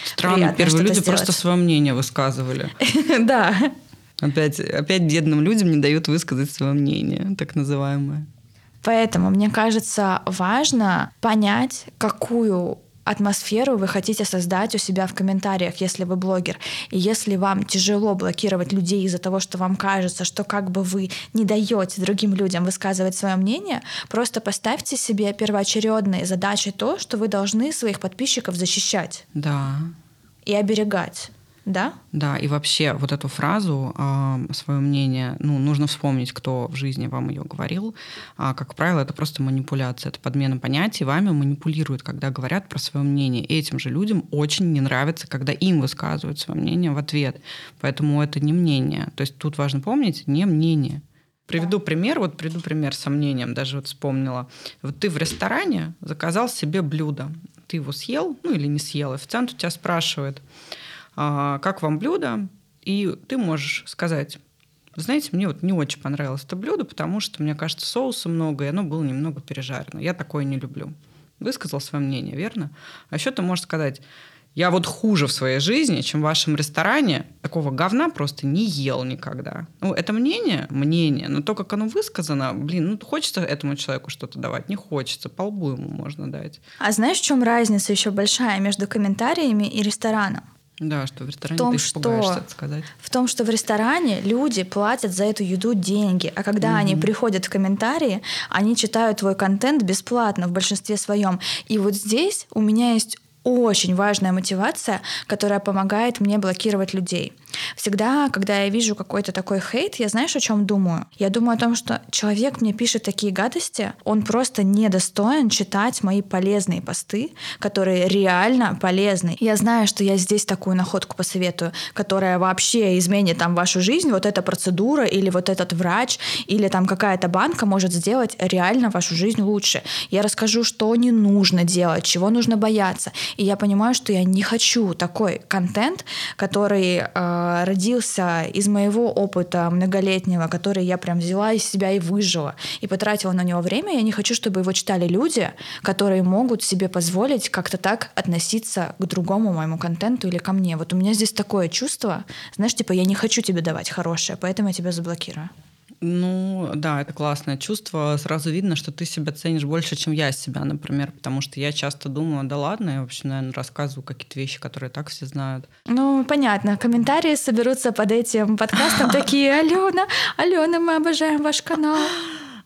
Странно, первые люди сделать. просто свое мнение высказывали. Да. Опять, опять бедным людям не дают высказать свое мнение, так называемое. Поэтому, мне кажется, важно понять, какую атмосферу вы хотите создать у себя в комментариях, если вы блогер. И если вам тяжело блокировать людей из-за того, что вам кажется, что как бы вы не даете другим людям высказывать свое мнение, просто поставьте себе первоочередной задачей то, что вы должны своих подписчиков защищать. Да. И оберегать. Да? Да, и вообще вот эту фразу, э, свое мнение, ну, нужно вспомнить, кто в жизни вам ее говорил. А, как правило, это просто манипуляция, это подмена понятий. Вами манипулируют, когда говорят про свое мнение. И этим же людям очень не нравится, когда им высказывают свое мнение в ответ. Поэтому это не мнение. То есть тут важно помнить, не мнение. Приведу пример, вот приведу пример с сомнением, даже вот вспомнила. Вот ты в ресторане заказал себе блюдо, ты его съел, ну или не съел, официант у тебя спрашивает, а, как вам блюдо, и ты можешь сказать, знаете, мне вот не очень понравилось это блюдо, потому что, мне кажется, соуса много, и оно было немного пережарено. Я такое не люблю. Высказал свое мнение, верно? А еще ты можешь сказать, я вот хуже в своей жизни, чем в вашем ресторане. Такого говна просто не ел никогда. Ну, это мнение? Мнение. Но то, как оно высказано, блин, ну, хочется этому человеку что-то давать? Не хочется. По лбу ему можно дать. А знаешь, в чем разница еще большая между комментариями и рестораном? Да, что в ресторане в том, ты что, сказать. В том, что в ресторане люди платят за эту еду деньги, а когда mm-hmm. они приходят в комментарии, они читают твой контент бесплатно в большинстве своем. И вот здесь у меня есть очень важная мотивация, которая помогает мне блокировать людей. Всегда, когда я вижу какой-то такой хейт, я знаешь, о чем думаю? Я думаю о том, что человек мне пишет такие гадости, он просто недостоин читать мои полезные посты, которые реально полезны. Я знаю, что я здесь такую находку посоветую, которая вообще изменит там вашу жизнь, вот эта процедура или вот этот врач или там какая-то банка может сделать реально вашу жизнь лучше. Я расскажу, что не нужно делать, чего нужно бояться. И я понимаю, что я не хочу такой контент, который э, родился из моего опыта многолетнего, который я прям взяла из себя и выжила, и потратила на него время. Я не хочу, чтобы его читали люди, которые могут себе позволить как-то так относиться к другому моему контенту или ко мне. Вот у меня здесь такое чувство, знаешь, типа я не хочу тебе давать хорошее, поэтому я тебя заблокирую. Ну, да, это классное чувство. Сразу видно, что ты себя ценишь больше, чем я себя, например, потому что я часто думаю, да ладно, я вообще, наверное, рассказываю какие-то вещи, которые так все знают. Ну, понятно. Комментарии соберутся под этим подкастом такие, Алена, Алена, мы обожаем ваш канал.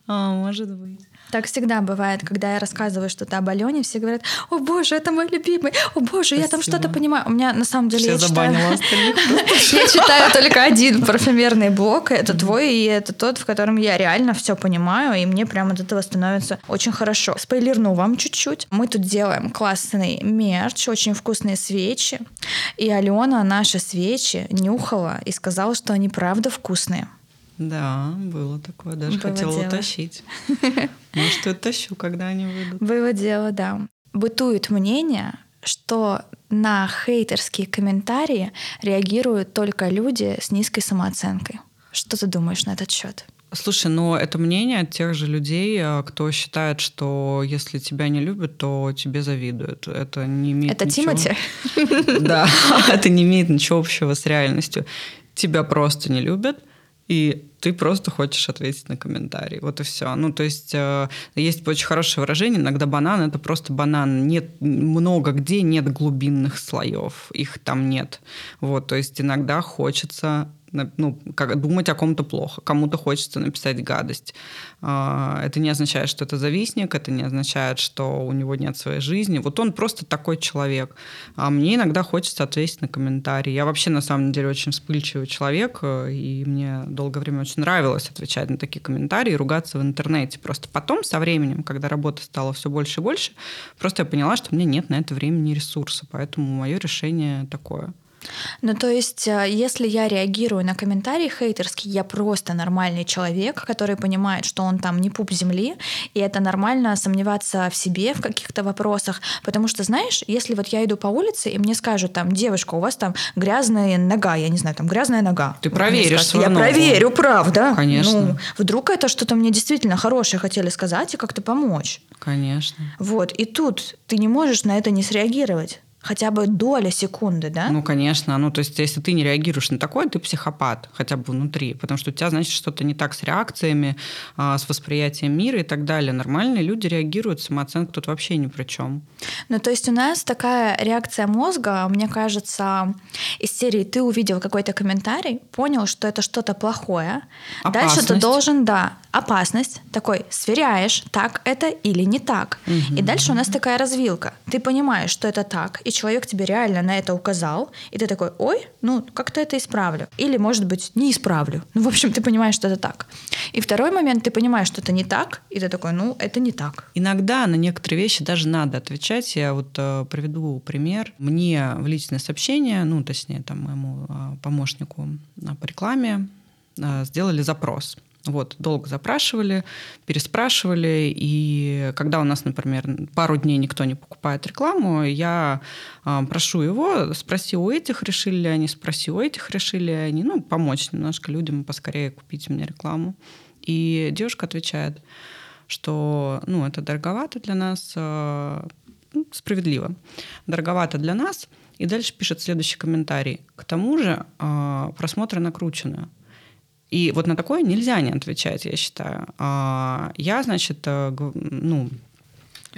А, может быть. Так всегда бывает, когда я рассказываю что-то об Алене, все говорят, о боже, это мой любимый, о боже, Спасибо. я там что-то понимаю. У меня на самом деле... Все я читаю... я читаю только один парфюмерный блок, это твой, и это тот, в котором я реально все понимаю, и мне прямо от этого становится очень хорошо. Спойлерну вам чуть-чуть. Мы тут делаем классный мерч, очень вкусные свечи, и Алена наши свечи нюхала и сказала, что они правда вкусные. Да, было такое. Даже было хотела дело. утащить. Может, и утащу, когда они выйдут. Было дело, да. Бытует мнение, что на хейтерские комментарии реагируют только люди с низкой самооценкой. Что ты думаешь на этот счет? Слушай, ну это мнение от тех же людей, э, кто считает, что если тебя не любят, то тебе завидуют. Это не имеет Это ничего... Тимати? Да, это не имеет ничего общего с реальностью. Тебя просто не любят, и ты просто хочешь ответить на комментарий. Вот и все. Ну, то есть э, есть очень хорошее выражение, иногда банан — это просто банан. Нет много где нет глубинных слоев, их там нет. Вот, то есть иногда хочется ну, как, думать о ком-то плохо, кому-то хочется написать гадость. А, это не означает, что это завистник, это не означает, что у него нет своей жизни. Вот он просто такой человек. А мне иногда хочется ответить на комментарии. Я вообще, на самом деле, очень вспыльчивый человек, э, и мне долгое время очень нравилось отвечать на такие комментарии и ругаться в интернете. Просто потом, со временем, когда работы стало все больше и больше, просто я поняла, что у меня нет на это времени и ресурса. Поэтому мое решение такое – ну, то есть, э, если я реагирую на комментарии хейтерские, я просто нормальный человек, который понимает, что он там не пуп земли, и это нормально сомневаться в себе в каких-то вопросах, потому что, знаешь, если вот я иду по улице, и мне скажут там, девушка, у вас там грязная нога, я не знаю, там грязная нога. Ты проверишь скажут, Я ногу. проверю, правда. Конечно. Ну, вдруг это что-то мне действительно хорошее хотели сказать и как-то помочь. Конечно. Вот, и тут ты не можешь на это не среагировать хотя бы доля секунды, да? Ну, конечно. Ну, то есть, если ты не реагируешь на такое, ты психопат, хотя бы внутри, потому что у тебя, значит, что-то не так с реакциями, а, с восприятием мира и так далее. Нормальные люди реагируют, самооценка тут вообще ни при чем. Ну, то есть у нас такая реакция мозга, мне кажется, из серии «ты увидел какой-то комментарий, понял, что это что-то плохое, опасность. дальше ты должен, да, опасность, такой, сверяешь, так это или не так. Угу. И дальше у нас такая развилка. Ты понимаешь, что это так, и человек тебе реально на это указал, и ты такой, ой, ну как-то это исправлю. Или, может быть, не исправлю. Ну, в общем, ты понимаешь, что это так. И второй момент, ты понимаешь, что это не так, и ты такой, ну, это не так. Иногда на некоторые вещи даже надо отвечать. Я вот э, приведу пример. Мне в личное сообщение, ну, точнее, там, моему э, помощнику э, по рекламе э, сделали запрос. Вот, долго запрашивали, переспрашивали, и когда у нас, например, пару дней никто не покупает рекламу, я э, прошу его, спроси у этих, решили ли они, спроси у этих, решили ли они, ну, помочь немножко людям поскорее купить меня рекламу. И девушка отвечает, что, ну, это дороговато для нас, э, справедливо, дороговато для нас, и дальше пишет следующий комментарий. К тому же э, просмотры накручены. И вот на такое нельзя не отвечать, я считаю. А, я, значит, э, ну,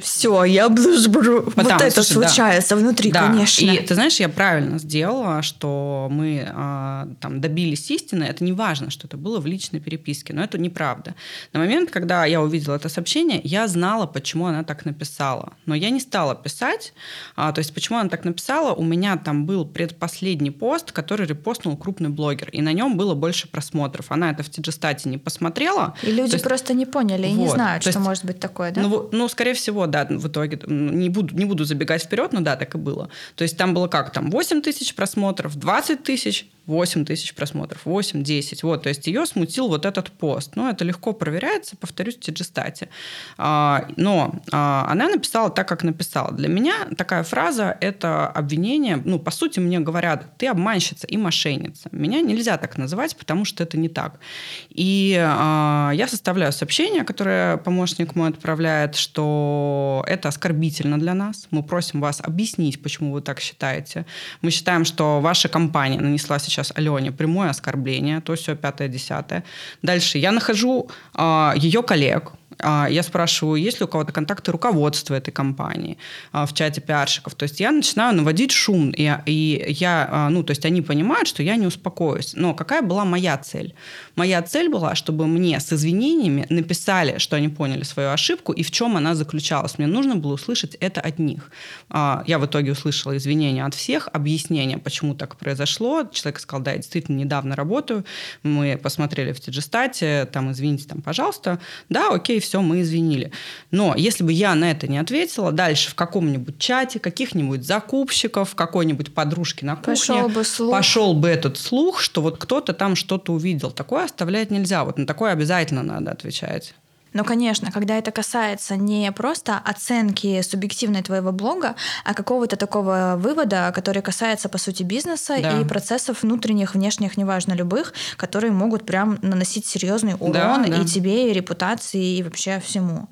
все, я буду вот это слушай, случается да. внутри, да. конечно. И ты знаешь, я правильно сделала, что мы а, там добились истины. Это не важно, что это было в личной переписке, но это неправда. На момент, когда я увидела это сообщение, я знала, почему она так написала, но я не стала писать. А, то есть, почему она так написала? У меня там был предпоследний пост, который репостнул крупный блогер, и на нем было больше просмотров. Она это в Тиджестате не посмотрела. И люди есть, просто не поняли и вот, не знают, что есть, может быть такое, да? Ну, ну, скорее всего, да, в итоге, не буду, не буду забегать вперед, но да, так и было. То есть там было как, там 8 тысяч просмотров, 20 тысяч, 8 тысяч просмотров, 8, 10. Вот, то есть ее смутил вот этот пост. Ну, это легко проверяется, повторюсь, в Тиджестате. А, но а, она написала так, как написала. Для меня такая фраза – это обвинение. Ну, по сути, мне говорят, ты обманщица и мошенница. Меня нельзя так называть, потому что это не так. И а, я составляю сообщение, которое помощник мой отправляет, что это оскорбительно для нас. Мы просим вас объяснить, почему вы так считаете. Мы считаем, что ваша компания нанесла сейчас Алене прямое оскорбление, то все пятое, десятое. Дальше я нахожу э, ее коллег, а, я спрашиваю, есть ли у кого-то контакты руководства этой компании а, в чате пиарщиков. То есть я начинаю наводить шум, и я, а, ну, то есть они понимают, что я не успокоюсь. Но какая была моя цель? Моя цель была, чтобы мне с извинениями написали, что они поняли свою ошибку и в чем она заключалась. Мне нужно было услышать это от них. Я в итоге услышала извинения от всех, объяснение, почему так произошло. Человек сказал, да, я действительно недавно работаю. Мы посмотрели в Тиджестате, там, извините, там, пожалуйста. Да, окей, все, мы извинили. Но если бы я на это не ответила, дальше в каком-нибудь чате, каких-нибудь закупщиков, какой-нибудь подружки на кухне, пошел бы, слух. пошел бы этот слух, что вот кто-то там что-то увидел. Такое оставлять нельзя. Вот на такое обязательно надо отвечать. Ну, конечно, когда это касается не просто оценки субъективной твоего блога, а какого-то такого вывода, который касается, по сути, бизнеса да. и процессов внутренних, внешних, неважно, любых, которые могут прям наносить серьезный урон да, да. и тебе, и репутации, и вообще всему.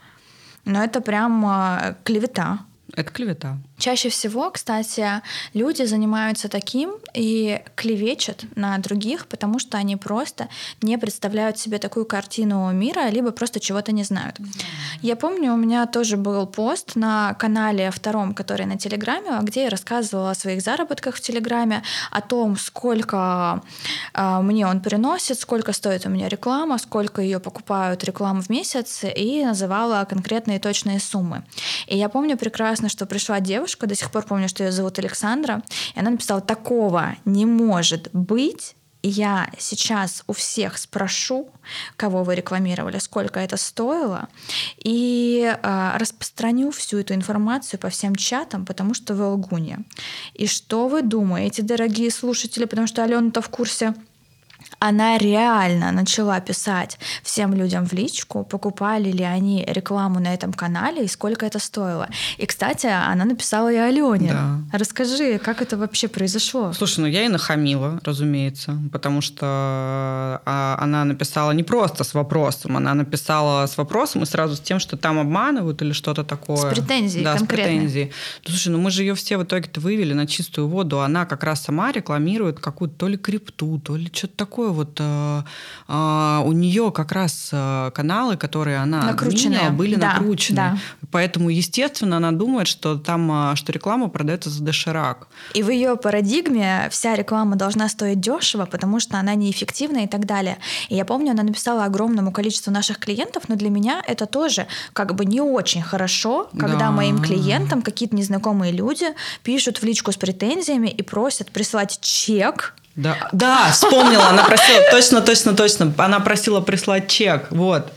Но это прям а, клевета. Это клевета. Чаще всего, кстати, люди занимаются таким и клевечат на других, потому что они просто не представляют себе такую картину мира, либо просто чего-то не знают. Я помню, у меня тоже был пост на канале втором, который на Телеграме, где я рассказывала о своих заработках в Телеграме, о том, сколько э, мне он приносит, сколько стоит у меня реклама, сколько ее покупают рекламу в месяц, и называла конкретные точные суммы. И я помню прекрасно, что пришла девушка, до сих пор помню, что ее зовут Александра, и она написала, такого не может быть, я сейчас у всех спрошу, кого вы рекламировали, сколько это стоило, и э, распространю всю эту информацию по всем чатам, потому что вы лгунья. И что вы думаете, дорогие слушатели, потому что Алена-то в курсе она реально начала писать всем людям в личку, покупали ли они рекламу на этом канале и сколько это стоило. И, кстати, она написала и Алене. Да. Расскажи, как это вообще произошло? Слушай, ну я и нахамила, разумеется, потому что а, она написала не просто с вопросом, она написала с вопросом и сразу с тем, что там обманывают или что-то такое. С претензией Да, конкретной. с претензией. Слушай, ну мы же ее все в итоге-то вывели на чистую воду. Она как раз сама рекламирует какую-то то ли крипту, то ли что-то такое такое вот э, э, у нее как раз э, каналы, которые она Накрученные. были да, накручены. Да. Поэтому, естественно, она думает, что там, что реклама продается за доширак. И в ее парадигме вся реклама должна стоить дешево, потому что она неэффективна и так далее. И я помню, она написала огромному количеству наших клиентов, но для меня это тоже как бы не очень хорошо, когда да. моим клиентам какие-то незнакомые люди пишут в личку с претензиями и просят прислать чек да, да, вспомнила, она просила, точно, точно, точно, она просила прислать чек, вот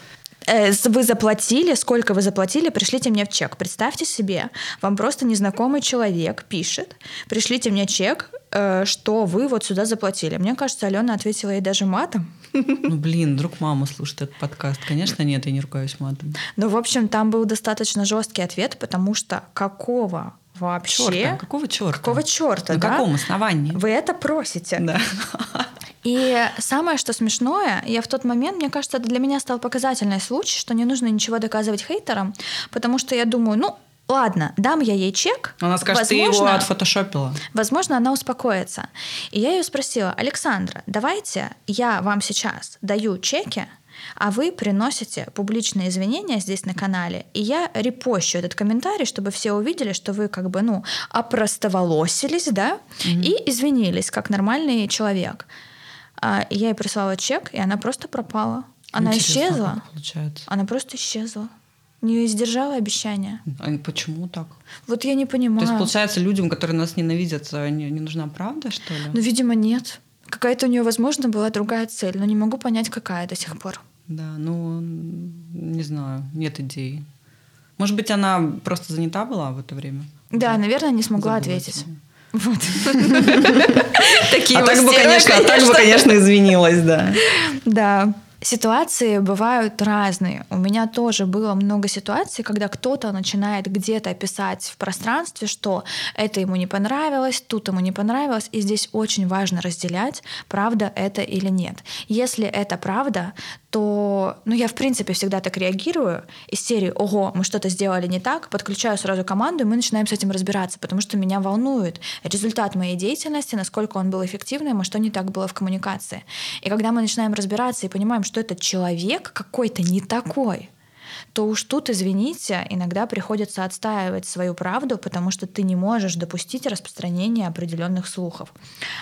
э, вы заплатили, сколько вы заплатили, пришлите мне в чек. Представьте себе, вам просто незнакомый человек пишет, пришлите мне чек, э, что вы вот сюда заплатили. Мне кажется, Алена ответила ей даже матом. Ну, блин, вдруг мама слушает этот подкаст. Конечно, нет, я не ругаюсь матом. Ну, в общем, там был достаточно жесткий ответ, потому что какого Вообще? Черта? Какого черта? Какого черта, На да? каком основании? Вы это просите. Да. И самое, что смешное, я в тот момент, мне кажется, это для меня стал показательный случай, что не нужно ничего доказывать хейтерам, потому что я думаю, ну, ладно, дам я ей чек. Она скажет, возможно, ты его отфотошопила. Возможно, она успокоится. И я ее спросила, Александра, давайте я вам сейчас даю чеки, а вы приносите публичные извинения здесь на канале, и я репощу этот комментарий, чтобы все увидели, что вы как бы, ну, опростоволосились, да, mm-hmm. и извинились, как нормальный человек. А, я ей прислала чек, и она просто пропала. Она Интересно, исчезла. Получается. Она просто исчезла. Не сдержала обещания. А почему так? Вот я не понимаю. То есть, получается, людям, которые нас ненавидят, не, не нужна правда, что ли? Ну, видимо, нет. Какая-то у нее, возможно, была другая цель, но не могу понять, какая до сих пор. Да, ну, не знаю, нет идей. Может быть, она просто занята была в это время? Да, наверное, не смогла ответить. Вот. Такие а так бы, конечно, так бы, конечно, извинилась, да. Да. Ситуации бывают разные. У меня тоже было много ситуаций, когда кто-то начинает где-то писать в пространстве, что это ему не понравилось, тут ему не понравилось, и здесь очень важно разделять, правда это или нет. Если это правда, то ну, я в принципе всегда так реагирую из серии «Ого, мы что-то сделали не так», подключаю сразу команду, и мы начинаем с этим разбираться, потому что меня волнует результат моей деятельности, насколько он был эффективным, и что не так было в коммуникации. И когда мы начинаем разбираться и понимаем, что этот человек какой-то не такой, то уж тут, извините, иногда приходится отстаивать свою правду, потому что ты не можешь допустить распространения определенных слухов.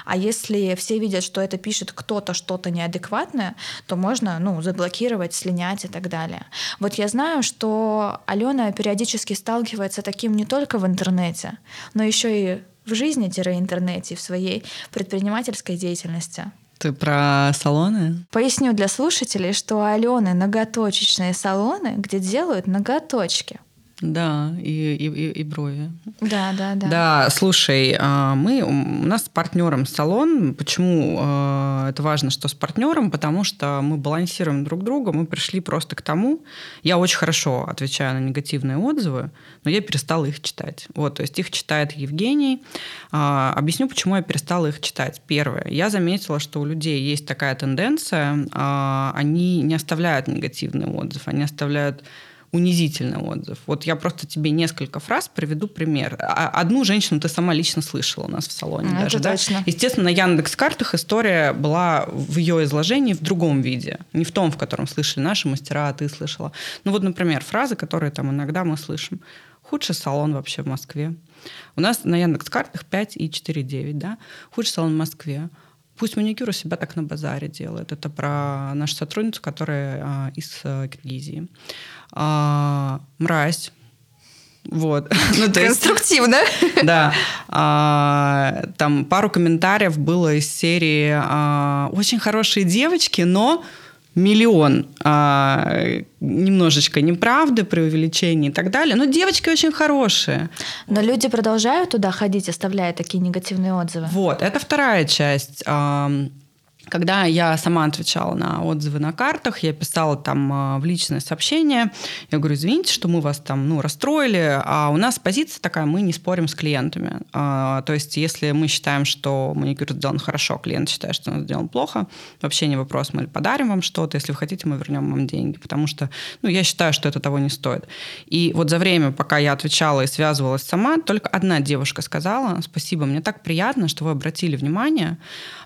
А если все видят, что это пишет кто-то что-то неадекватное, то можно ну, заблокировать, слинять и так далее. Вот я знаю, что Алена периодически сталкивается таким не только в интернете, но еще и в жизни-интернете, в своей предпринимательской деятельности. Ты про салоны? Поясню для слушателей, что у Алены ноготочечные салоны, где делают ноготочки. Да, и, и, и брови. Да, да, да. Да, слушай, а, мы, у нас с партнером салон. Почему а, это важно, что с партнером? Потому что мы балансируем друг друга. Мы пришли просто к тому. Я очень хорошо отвечаю на негативные отзывы, но я перестала их читать. Вот, то есть их читает Евгений. А, объясню, почему я перестала их читать. Первое. Я заметила, что у людей есть такая тенденция. Они не оставляют негативный отзыв, они оставляют унизительный отзыв. Вот я просто тебе несколько фраз приведу пример. А, одну женщину ты сама лично слышала у нас в салоне. Это даже, точно. Да? Естественно, на Яндекс.Картах история была в ее изложении в другом виде. Не в том, в котором слышали наши мастера, а ты слышала. Ну вот, например, фразы, которые там иногда мы слышим. Худший салон вообще в Москве. У нас на Яндекс.Картах 5 и 4,9, да? Худший салон в Москве. Пусть маникюр у себя так на базаре делает. Это про нашу сотрудницу, которая а, из а, Киргизии. А, мразь. Вот. ну, то Конструктивно. Есть, да. А, там пару комментариев было из серии а, «Очень хорошие девочки, но миллион а, немножечко неправды, преувеличений и так далее. Но девочки очень хорошие. Но люди продолжают туда ходить, оставляя такие негативные отзывы. Вот, это вторая часть. Когда я сама отвечала на отзывы на картах, я писала там а, в личное сообщение, я говорю, извините, что мы вас там ну, расстроили, а у нас позиция такая, мы не спорим с клиентами. А, то есть если мы считаем, что маникюр сделан хорошо, клиент считает, что он сделан плохо, вообще не вопрос, мы подарим вам что-то, если вы хотите, мы вернем вам деньги, потому что ну, я считаю, что это того не стоит. И вот за время, пока я отвечала и связывалась сама, только одна девушка сказала, спасибо, мне так приятно, что вы обратили внимание,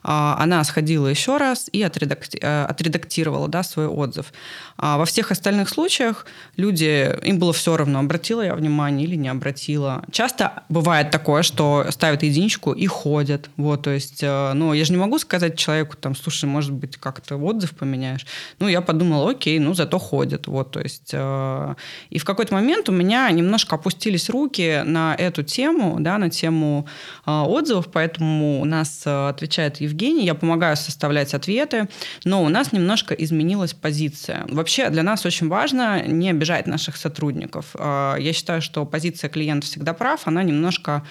а, она сходила еще раз и э, отредактировала да, свой отзыв. А во всех остальных случаях люди, им было все равно, обратила я внимание или не обратила. Часто бывает такое, что ставят единичку и ходят. Вот, то есть, э, ну, я же не могу сказать человеку, там, слушай, может быть, как-то отзыв поменяешь. Ну, я подумала, окей, ну, зато ходят. Вот, то есть, э, и в какой-то момент у меня немножко опустились руки на эту тему, да, на тему отзывов, поэтому у нас отвечает Евгений, я помогаю составлять ответы, но у нас немножко изменилась позиция. Вообще для нас очень важно не обижать наших сотрудников. А, я считаю, что позиция клиента всегда прав, она немножко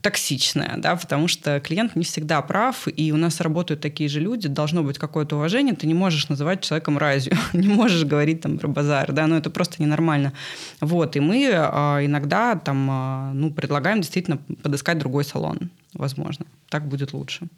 токсичная, да, потому что клиент не всегда прав, и у нас работают такие же люди, должно быть какое-то уважение, ты не можешь называть человеком разью, не можешь говорить там про базар, да, но это просто ненормально. Вот, и мы а, иногда там, а, ну, предлагаем действительно подыскать другой салон, возможно, так будет лучше.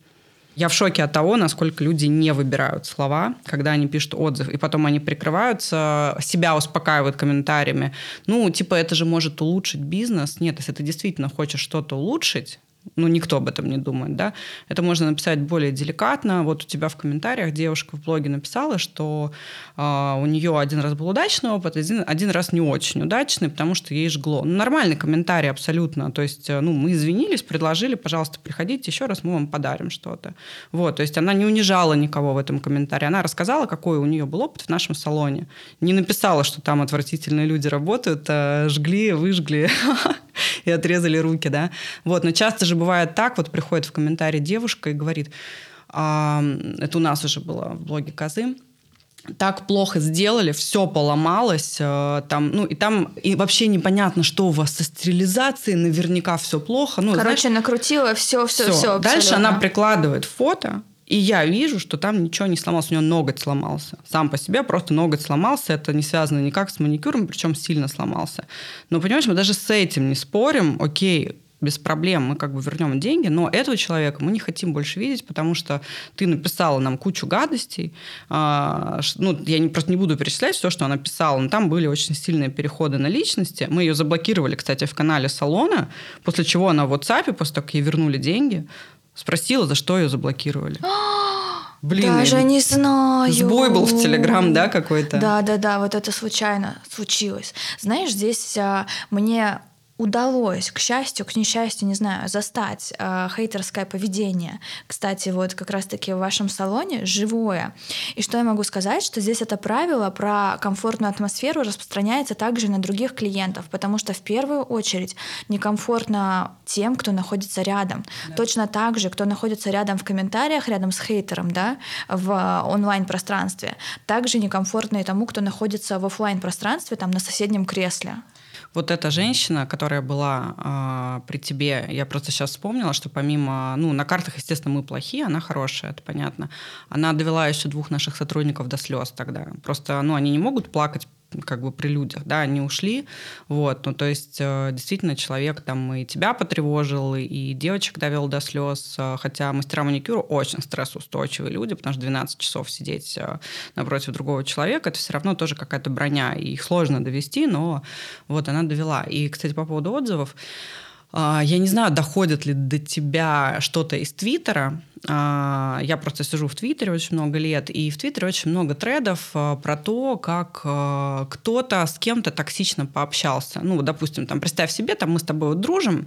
Я в шоке от того, насколько люди не выбирают слова, когда они пишут отзыв, и потом они прикрываются, себя успокаивают комментариями. Ну, типа, это же может улучшить бизнес. Нет, если ты действительно хочешь что-то улучшить, ну, никто об этом не думает, да, это можно написать более деликатно. Вот у тебя в комментариях девушка в блоге написала, что э, у нее один раз был удачный опыт, один, один раз не очень удачный, потому что ей жгло. Ну, нормальный комментарий абсолютно. То есть, э, ну, мы извинились, предложили, пожалуйста, приходите еще раз, мы вам подарим что-то. Вот, то есть она не унижала никого в этом комментарии. Она рассказала, какой у нее был опыт в нашем салоне. Не написала, что там отвратительные люди работают, а жгли, выжгли и отрезали руки, да. Вот, но часто же бывает так, вот приходит в комментарий девушка и говорит, а, это у нас уже было в блоге Козы, так плохо сделали, все поломалось, э, там, ну и там и вообще непонятно, что у вас со стерилизацией, наверняка все плохо. Ну, Короче, знаешь, накрутила все, все, все. все Дальше она прикладывает фото, и я вижу, что там ничего не сломалось, у нее ноготь сломался. Сам по себе просто ноготь сломался, это не связано никак с маникюром, причем сильно сломался. Но, понимаешь, мы даже с этим не спорим, окей, без проблем мы как бы вернем деньги, но этого человека мы не хотим больше видеть, потому что ты написала нам кучу гадостей. А, ну, я не, просто не буду перечислять все, что она писала, но там были очень сильные переходы на личности. Мы ее заблокировали, кстати, в канале салона, после чего она в WhatsApp, после того, как ей вернули деньги, Спросила, за что ее заблокировали. Блин, Даже не знаю. Сбой был в Телеграм, да, какой-то? Да, да, да, вот это случайно случилось. Знаешь, здесь а, мне удалось, к счастью, к несчастью, не знаю, застать э, хейтерское поведение. Кстати, вот как раз-таки в вашем салоне живое. И что я могу сказать, что здесь это правило про комфортную атмосферу распространяется также на других клиентов, потому что в первую очередь некомфортно тем, кто находится рядом. Да. Точно так же, кто находится рядом в комментариях, рядом с хейтером, да, в онлайн-пространстве. Также некомфортно и тому, кто находится в офлайн пространстве там на соседнем кресле. Вот эта женщина, которая была э, при тебе, я просто сейчас вспомнила, что помимо, ну, на картах, естественно, мы плохие, она хорошая, это понятно. Она довела еще двух наших сотрудников до слез тогда. Просто, ну, они не могут плакать как бы при людях, да, они ушли, вот, ну, то есть э, действительно человек там и тебя потревожил, и девочек довел до слез, э, хотя мастера маникюра очень стрессоустойчивые люди, потому что 12 часов сидеть э, напротив другого человека, это все равно тоже какая-то броня, и их сложно довести, но вот она довела. И, кстати, по поводу отзывов, я не знаю, доходит ли до тебя что-то из Твиттера, а, я просто сижу в Твиттере очень много лет, и в Твиттере очень много тредов а, про то, как а, кто-то с кем-то токсично пообщался. Ну, допустим, там, представь себе, там мы с тобой вот дружим,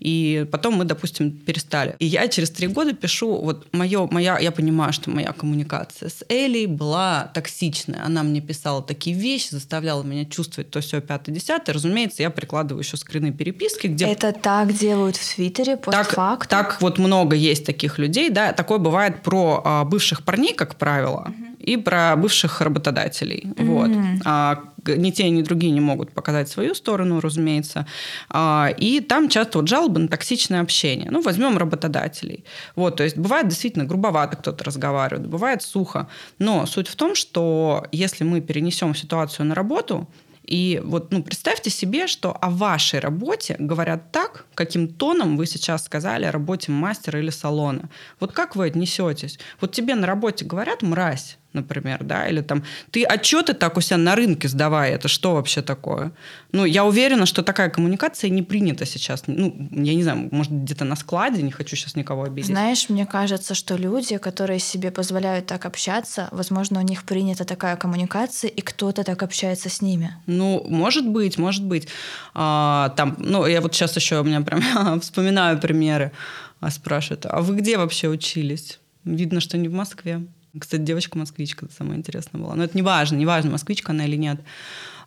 и потом мы, допустим, перестали. И я через три года пишу, вот мое, моя, я понимаю, что моя коммуникация с Элей была токсичная. Она мне писала такие вещи, заставляла меня чувствовать то все пятое, десятое. Разумеется, я прикладываю еще скрины переписки, где... Это так делают в Твиттере постфактум? Так, так вот много есть таких людей, да, такое бывает про а, бывших парней, как правило, mm-hmm. и про бывших работодателей. Mm-hmm. Вот. А, ни те, ни другие не могут показать свою сторону, разумеется. А, и там часто вот жалобы на токсичное общение. Ну, возьмем работодателей. Вот, то есть бывает действительно грубовато кто-то разговаривает, бывает сухо. Но суть в том, что если мы перенесем ситуацию на работу, и вот ну, представьте себе, что о вашей работе говорят так, каким тоном вы сейчас сказали о работе мастера или салона. Вот как вы отнесетесь? Вот тебе на работе говорят «мразь», например, да, или там, ты отчеты так у себя на рынке сдавай, это что вообще такое? Ну, я уверена, что такая коммуникация не принята сейчас. Ну, я не знаю, может, где-то на складе, не хочу сейчас никого обидеть. Знаешь, мне кажется, что люди, которые себе позволяют так общаться, возможно, у них принята такая коммуникация, и кто-то так общается с ними. Ну, может быть, может быть. А, там, ну, я вот сейчас еще у меня прям вспоминаю примеры. А спрашивают, а вы где вообще учились? Видно, что не в Москве. Кстати, девочка-москвичка, это самое интересное было. Но это не важно, не важно, москвичка она или нет.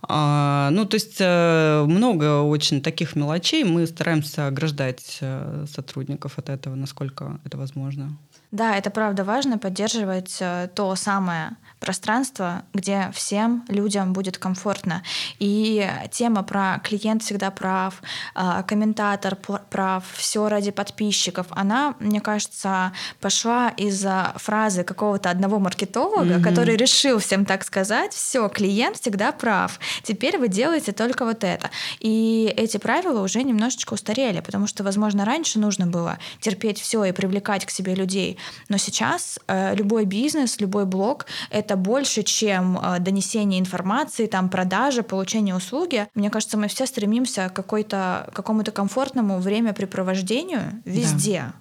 А, ну, то есть э, много очень таких мелочей. Мы стараемся ограждать э, сотрудников от этого, насколько это возможно. Да, это правда важно поддерживать э, то самое пространство, где всем людям будет комфортно. И тема про клиент всегда прав, э, комментатор прав, все ради подписчиков, она, мне кажется, пошла из-за фразы какого-то одного маркетолога, mm-hmm. который решил всем так сказать: все, клиент всегда прав. Теперь вы делаете только вот это. И эти правила уже немножечко устарели, потому что, возможно, раньше нужно было терпеть все и привлекать к себе людей, но сейчас э, любой бизнес, любой блог — это больше, чем э, донесение информации, там, продажа, получение услуги. Мне кажется, мы все стремимся к какой-то, какому-то комфортному времяпрепровождению везде. Да.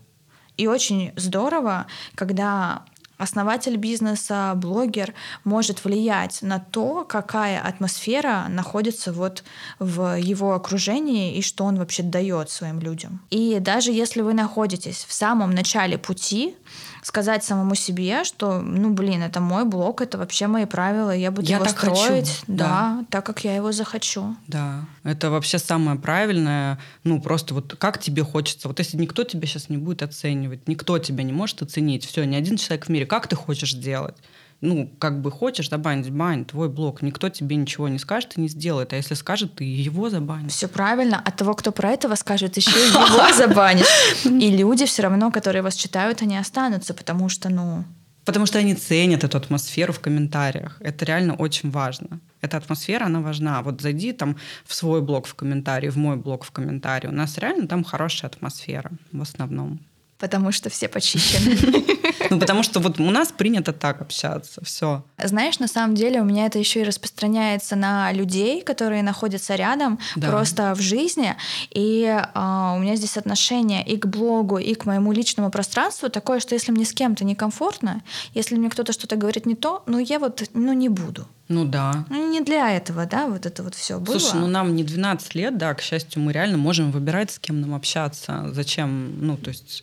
И очень здорово, когда основатель бизнеса, блогер может влиять на то, какая атмосфера находится вот в его окружении и что он вообще дает своим людям. И даже если вы находитесь в самом начале пути, сказать самому себе, что, ну, блин, это мой блог, это вообще мои правила, я буду я его строить, хочу. Да, да, так как я его захочу. Да, это вообще самое правильное, ну, просто вот как тебе хочется. Вот если никто тебя сейчас не будет оценивать, никто тебя не может оценить, все, ни один человек в мире, как ты хочешь делать? Ну, как бы хочешь забанить, бань, твой блог. Никто тебе ничего не скажет и не сделает. А если скажет, ты его забанишь. Все правильно. От того, кто про этого скажет, еще и его забанишь. И люди все равно, которые вас читают, они останутся, потому что, ну... Потому что они ценят эту атмосферу в комментариях. Это реально очень важно. Эта атмосфера, она важна. Вот зайди там в свой блог в комментарии, в мой блог в комментарии. У нас реально там хорошая атмосфера в основном. Потому что все почищены. Ну, потому что вот у нас принято так общаться, все. Знаешь, на самом деле у меня это еще и распространяется на людей, которые находятся рядом да. просто в жизни. И э, у меня здесь отношение и к блогу, и к моему личному пространству такое, что если мне с кем-то некомфортно, если мне кто-то что-то говорит не то, ну я вот ну не буду. Ну да. Ну, не для этого, да, вот это вот все было. Слушай, ну нам не 12 лет, да, к счастью, мы реально можем выбирать, с кем нам общаться. Зачем, ну, то есть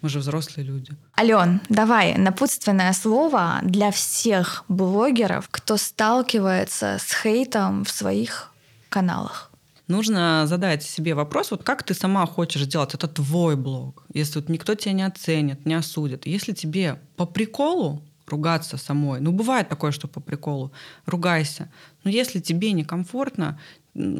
мы же взрослые люди. Ален, давай напутственное слово для всех блогеров, кто сталкивается с хейтом в своих каналах. Нужно задать себе вопрос, вот как ты сама хочешь сделать, это твой блог. Если вот никто тебя не оценит, не осудит. Если тебе по приколу ругаться самой, ну бывает такое, что по приколу, ругайся. Но если тебе некомфортно,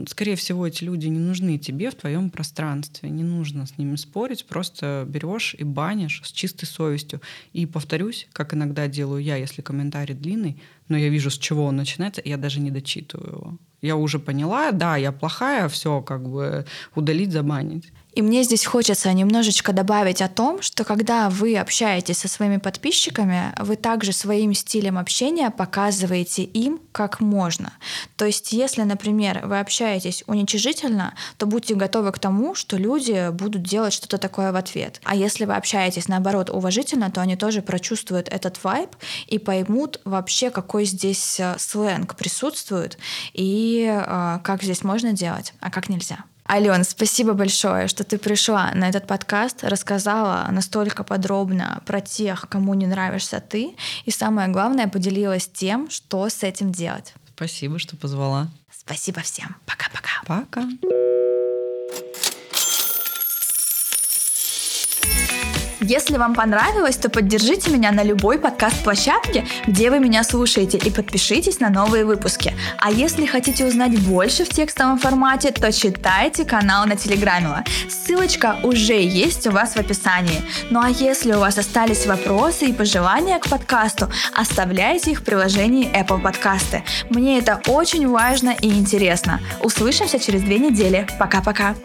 скорее всего, эти люди не нужны тебе в твоем пространстве. Не нужно с ними спорить, просто берешь и банишь с чистой совестью. И повторюсь, как иногда делаю я, если комментарий длинный, но я вижу, с чего он начинается, и я даже не дочитываю его. Я уже поняла, да, я плохая, все, как бы удалить, забанить. И мне здесь хочется немножечко добавить о том, что когда вы общаетесь со своими подписчиками, вы также своим стилем общения показываете им, как можно. То есть, если, например, вы общаетесь уничижительно, то будьте готовы к тому, что люди будут делать что-то такое в ответ. А если вы общаетесь, наоборот, уважительно, то они тоже прочувствуют этот вайб и поймут вообще, какой здесь э, сленг присутствует и э, как здесь можно делать, а как нельзя. Ален, спасибо большое, что ты пришла на этот подкаст, рассказала настолько подробно про тех, кому не нравишься ты, и самое главное, поделилась тем, что с этим делать. Спасибо, что позвала. Спасибо всем. Пока-пока. Пока. -пока. Пока. Если вам понравилось, то поддержите меня на любой подкаст-площадке, где вы меня слушаете, и подпишитесь на новые выпуски. А если хотите узнать больше в текстовом формате, то читайте канал на Телеграмила. Ссылочка уже есть у вас в описании. Ну а если у вас остались вопросы и пожелания к подкасту, оставляйте их в приложении Apple Подкасты. Мне это очень важно и интересно. Услышимся через две недели. Пока-пока.